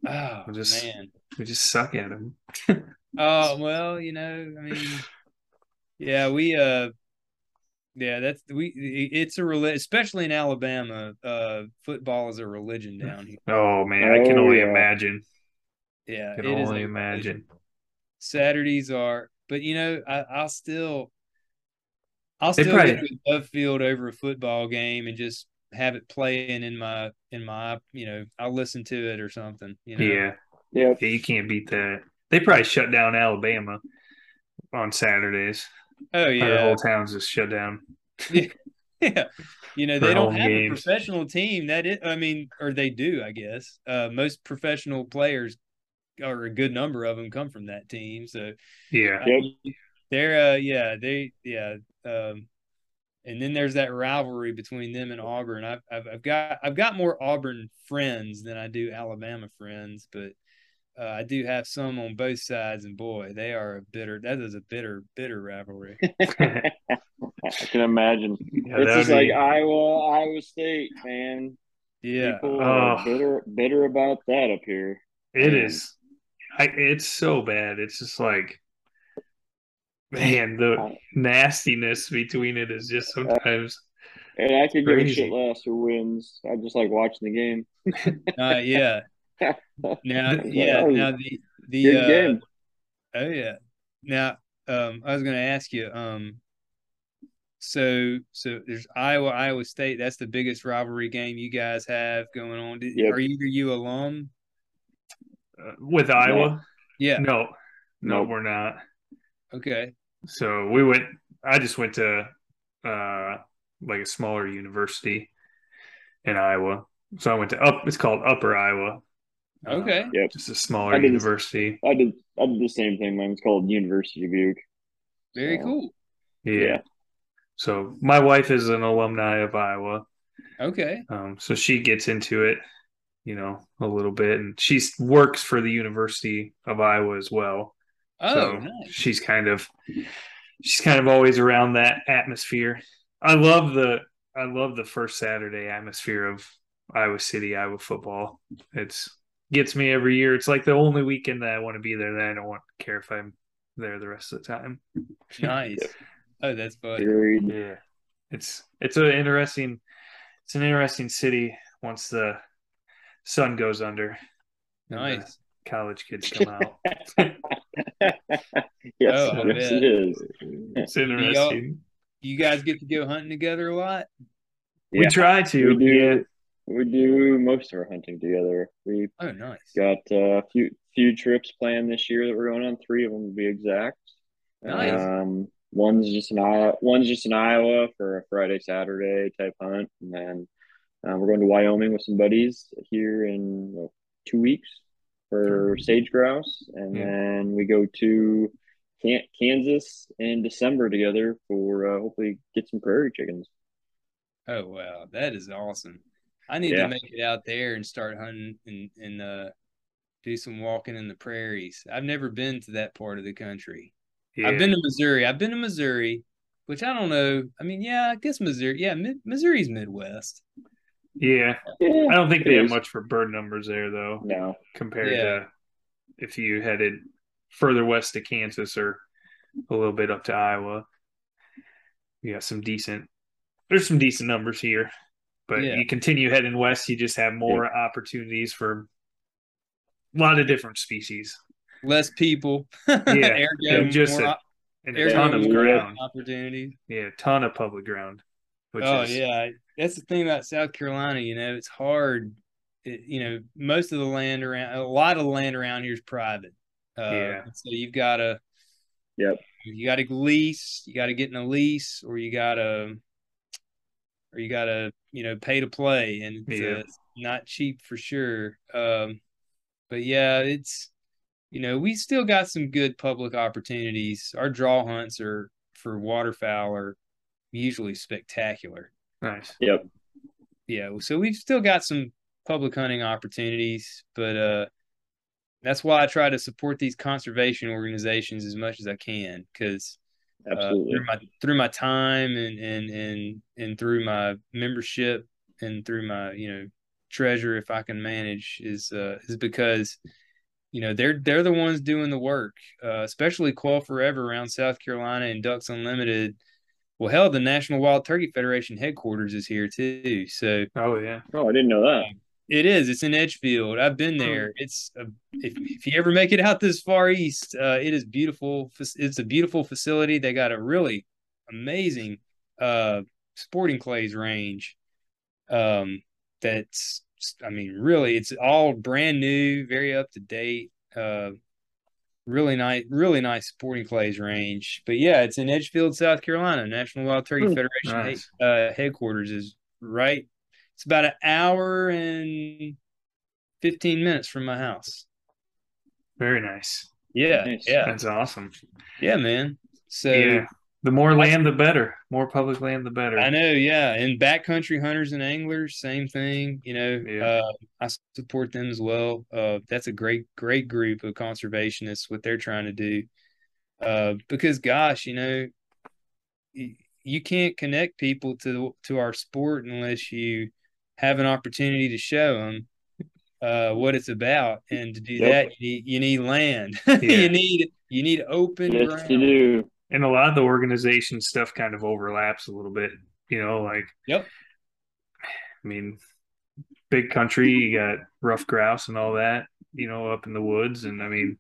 Oh we just- man. We just suck at them. Oh well, you know, I mean, yeah, we uh, yeah, that's we. It's a religion, especially in Alabama. Uh, football is a religion down here. Oh man, I can Oh, only yeah. imagine. Yeah, Can only imagine. religion. Saturdays are, but you know, I, I'll still, I'll still probably- get to Dove Field over a football game and just have it playing in my in my you know I'll listen to it or something. You know, Yeah. Yep. Yeah, you can't beat that. They probably shut down Alabama on Saturdays. Oh yeah, The whole town's just shut down. yeah. You know, they don't have games. a professional team. That is, I mean, or they do, I guess. Uh, most professional players, or a good number of them, come from that team. So Yeah. I mean, they're, uh, yeah, they, yeah. Um, and then there's that rivalry between them and Auburn. I've, I've, I've got, I've got more Auburn friends than I do Alabama friends, but uh, I do have some on both sides. And boy, they are a bitter. That is a bitter, bitter rivalry. I can imagine. Yeah, it's that'd just like Iowa, Iowa State, man. Yeah. People Oh. are bitter, bitter about that up here. It Man. is. I, it's so bad. It's just like, man, the nastiness between it is just sometimes. And I could give a Crazy. shit less who wins. I just like watching the game. Uh, yeah. Now, yeah. Now the the Good uh, game. oh yeah. Now, um, I was going to ask you, um, so so there's Iowa Iowa State. That's the biggest rivalry game you guys have going on. Did, Yep. Are either you alum? Uh, with Iowa? Yeah. No, no, Nope. we're not. Okay. So we went, I just went to uh, like a smaller university in Iowa. So I went to up, it's called Upper Iowa. Uh, Okay. Yep. just a smaller I did- university. I did. I did the same thing. Mine's called University of Butte. Very So, cool. Yeah. Yeah. So my wife is an alumni of Iowa. Okay. Um, so she gets into it, you know, a little bit, and she works for the University of Iowa as well. Oh, so nice. she's kind of she's kind of always around that atmosphere. I love the I love the first Saturday atmosphere of Iowa City, Iowa football. It's gets me every year. It's like the only weekend that I want to be there that I don't want to care if I'm there the rest of the time. Nice. oh, that's fun. Yeah. It's it's an interesting it's an interesting city once the sun goes under. and the Nice. College kids come out. yes, Oh, yes, it is. it's interesting. You guys get to go hunting together a lot? We try to. we do. We do most of our hunting together. We Oh, nice. got uh, a few few trips planned this year that we're going on. Three of them to be exact. Nice. Um, one's just an Iowa. One's just in Iowa for a Friday Saturday type hunt, and then um, we're going to Wyoming with some buddies here in well, two weeks for sage grouse, and Yeah. then we go to Kansas in December together for uh, hopefully get some prairie chickens. Oh wow, that is awesome. I need Yeah. to make it out there and start hunting and and uh do some walking in the prairies. I've never been to that part of the country. yeah. I've been to Missouri. I've been to Missouri, which I don't know. I mean, yeah, I guess Missouri. Yeah, mid- Missouri's Midwest. yeah. Yeah, I don't think they have much for bird numbers there though, No, compared Yeah. to if you headed further west to Kansas or a little bit up to Iowa. You got some decent there's some decent numbers here. But Yeah. you continue heading west, you just have more opportunities for a lot of different species. Less people. Yeah, Ergo, and just more a, op- and a ton of ground. opportunities. Yeah, a ton of public ground. Which oh is yeah, that's the thing about South Carolina. You know, it's hard. It, you know, most of the land around, a lot of land around here is private. Uh, Yeah. So you've got to. Yep. You got to lease. You got to get in a lease, or you got to, or you got to, you know, pay to play, and it's, Yeah. uh, not cheap for sure. Um, but yeah, it's, you know, we still got some good public opportunities. Our draw hunts are for waterfowl are usually spectacular. nice. Yep. Yeah, so we've still got some public hunting opportunities, but uh that's why I try to support these conservation organizations as much as I can because uh, Absolutely. through my through my time and and and and through my membership and through my you know treasure if I can manage is uh is because you know they're they're the ones doing the work uh especially Quail Forever around South Carolina and Ducks Unlimited well hell the National Wild Turkey Federation headquarters is here too so Oh yeah. oh, I didn't know that. It is. It's in Edgefield. I've been there. It's a, if if you ever make it out this far east, uh, it is beautiful. It's a beautiful facility. They got a really amazing uh, sporting clays range. Um, that's I mean, really, it's all brand new, very up to date. Uh, really nice, really nice sporting clays range. But yeah, it's in Edgefield, South Carolina. National Wild Turkey Hmm, Federation nice. uh, headquarters is right. It's about an hour and fifteen minutes from my house. Very nice. Yeah, Nice. yeah, That's awesome. yeah, man. So yeah. The more land, the better. More public land, the better. I know, yeah. And backcountry hunters and anglers, same thing. You know, Yeah. uh, I support them as well. Uh, that's a great, great group of conservationists. What they're trying to do, uh, because gosh, you know, y- you can't connect people to to our sport unless you have an opportunity to show them uh, what it's about. And to do Yep. that, you need you need land. Yeah. you need you need open Yes, ground. you do. and a lot of the organization stuff kind of overlaps a little bit. You know, like Yep. I mean, big country, you got ruffed grouse and all that. You know, up in the woods, and I mean,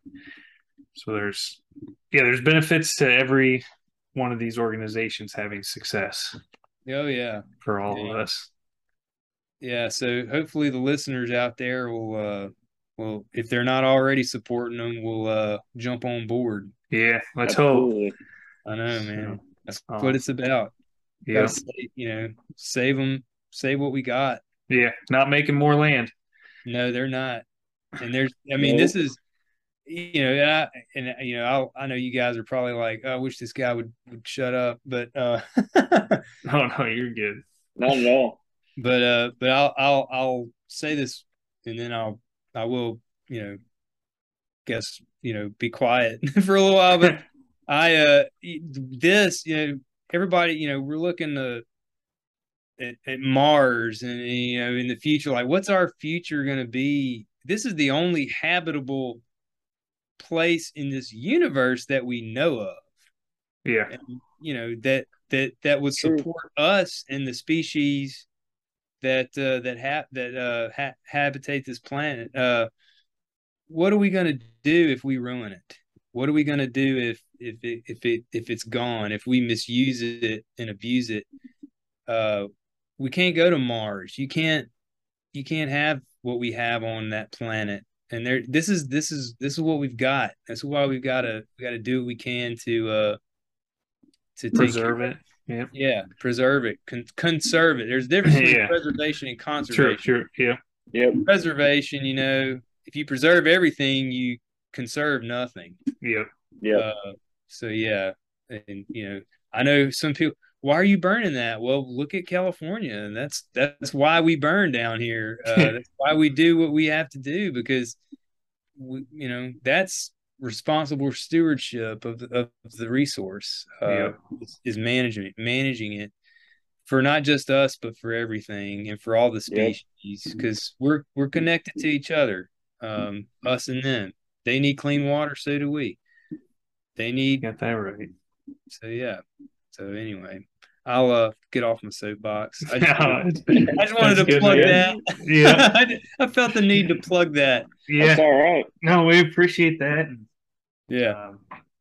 so there's yeah, there's benefits to every one of these organizations having success Oh yeah. for all Yeah. of us. Yeah, so hopefully the listeners out there will uh will if they're not already supporting them, will uh jump on board. Yeah, let's hope. Absolutely. I know, man. That's um, what it's about. Yeah, Gotta you know, save them, save what we got. yeah, not making more land. No, they're not. And there's, I mean, No. this is, you know, I, and you know, I I know you guys are probably like, "Oh, I wish this guy would would shut up, but uh, Oh no, you're good. Not at all. But uh, but I'll I'll I'll say this, and then I'll I will you know, guess you know, be quiet for a little while. But I uh, this you know, everybody you know, we're looking to. At, at Mars and you know in the future like what's our future going to be this is the only habitable place in this universe that we know of. Yeah. And, you know that that that would True. support us and the species that uh, that ha- that uh, ha- habitate this planet. Uh, what are we going to do if we ruin it? What are we going to do if if it if it if it's gone? If we misuse it and abuse it? Uh, we can't go to Mars. You can't you can't have what we have on that planet. And there, this is this is this is what we've got. That's why we've got to we got to do what we can to uh to take Preserve it. Yeah. yeah, preserve it, con- conserve it. There's a difference between Yeah. preservation and True. conservation. True. Yeah. Yep. Preservation, you know, if you preserve everything, you conserve nothing. Yeah. Yeah. Uh, so yeah, and you know, I know some people. Why are you burning that? Well, look at California, and that's that's why we burn down here. Uh, that's why we do what we have to do because, we, you know, that's responsible stewardship of the, of the resource. Uh, Yeah. is, is management managing it for not just us but for everything and for all the species because we're we're connected to each other um us and them they need clean water so do we they need Got that right. so yeah so anyway i'll uh get off my soapbox i just, No, I just wanted to plug man. that Yeah. I, I felt the need to plug that Yeah. That's all right. No, we appreciate that. Yeah Um,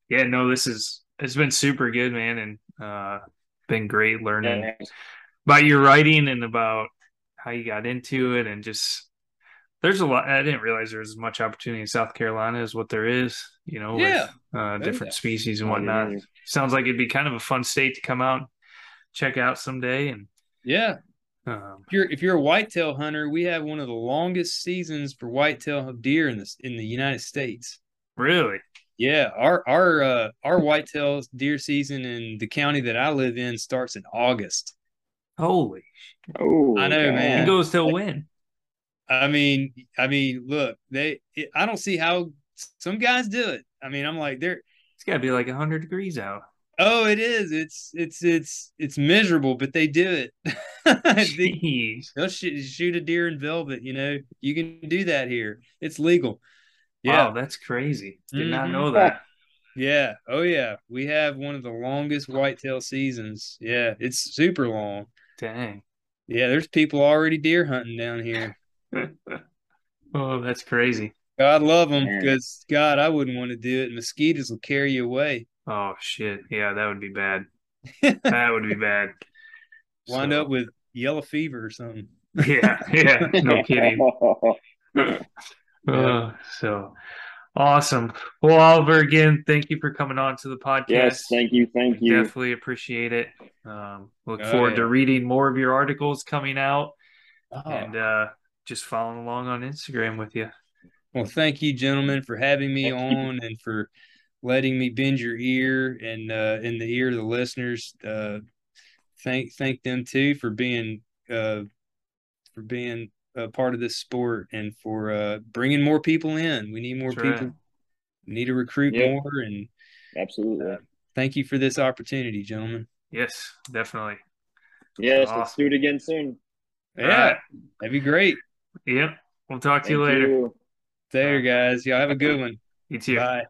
yeah, no, this is it's been super good, man, and uh been great learning Yeah. about your writing and about how you got into it and just there's a lot I didn't realize there was as much opportunity in South Carolina as what there is, you know, Yeah. with uh different species and whatnot. yeah. Sounds like it'd be kind of a fun state to come out check out someday and yeah um if you're if you're a whitetail hunter we have one of the longest seasons for whitetail deer in this in the united states really Yeah, our our uh our whitetail deer season in the county that I live in starts in August. holy Oh, I know, God. man. it goes till when? I mean, I mean, look, they it, I don't see how some guys do it. I mean, I'm like they're It's gotta be like hundred degrees out. oh, it is. It's it's it's it's miserable, but they do it. they, will shoot, shoot a deer in velvet, you know. You can do that here. It's legal. Yeah. Wow, that's crazy. Did not Mhm. know that. Yeah. Oh yeah. We have one of the longest whitetail seasons. Yeah, it's super long. Dang. Yeah, there's people already deer hunting down here. oh, that's crazy. God love them because God, I wouldn't want to do it. Mosquitoes will carry you away. Oh shit. Yeah, that would be bad. That would be bad. Wind So- up with yellow fever or something. Yeah, yeah. No kidding. Yeah. Uh, so awesome. Well, Oliver, again, thank you for coming on to the podcast. yes, thank you, thank you. Definitely appreciate it. Um, look Oh, forward to reading more of your articles coming out Oh. and uh, just following along on Instagram with you. Well, thank you, gentlemen, for having me Thank you. on and for letting me bend your ear and uh, in the ear of the listeners. Uh, thank thank them too for being uh, for being a part of this sport and for uh, bringing more people in. We need more That's right. people. We need to recruit Yeah. more. And Absolutely. thank you for this opportunity, gentlemen. Yes, definitely. Yes, let's do it again soon. Yeah, All right. that'd be great. Yep. We'll talk to Thank you later. you. There, guys. Y'all have a good one. You too. Bye.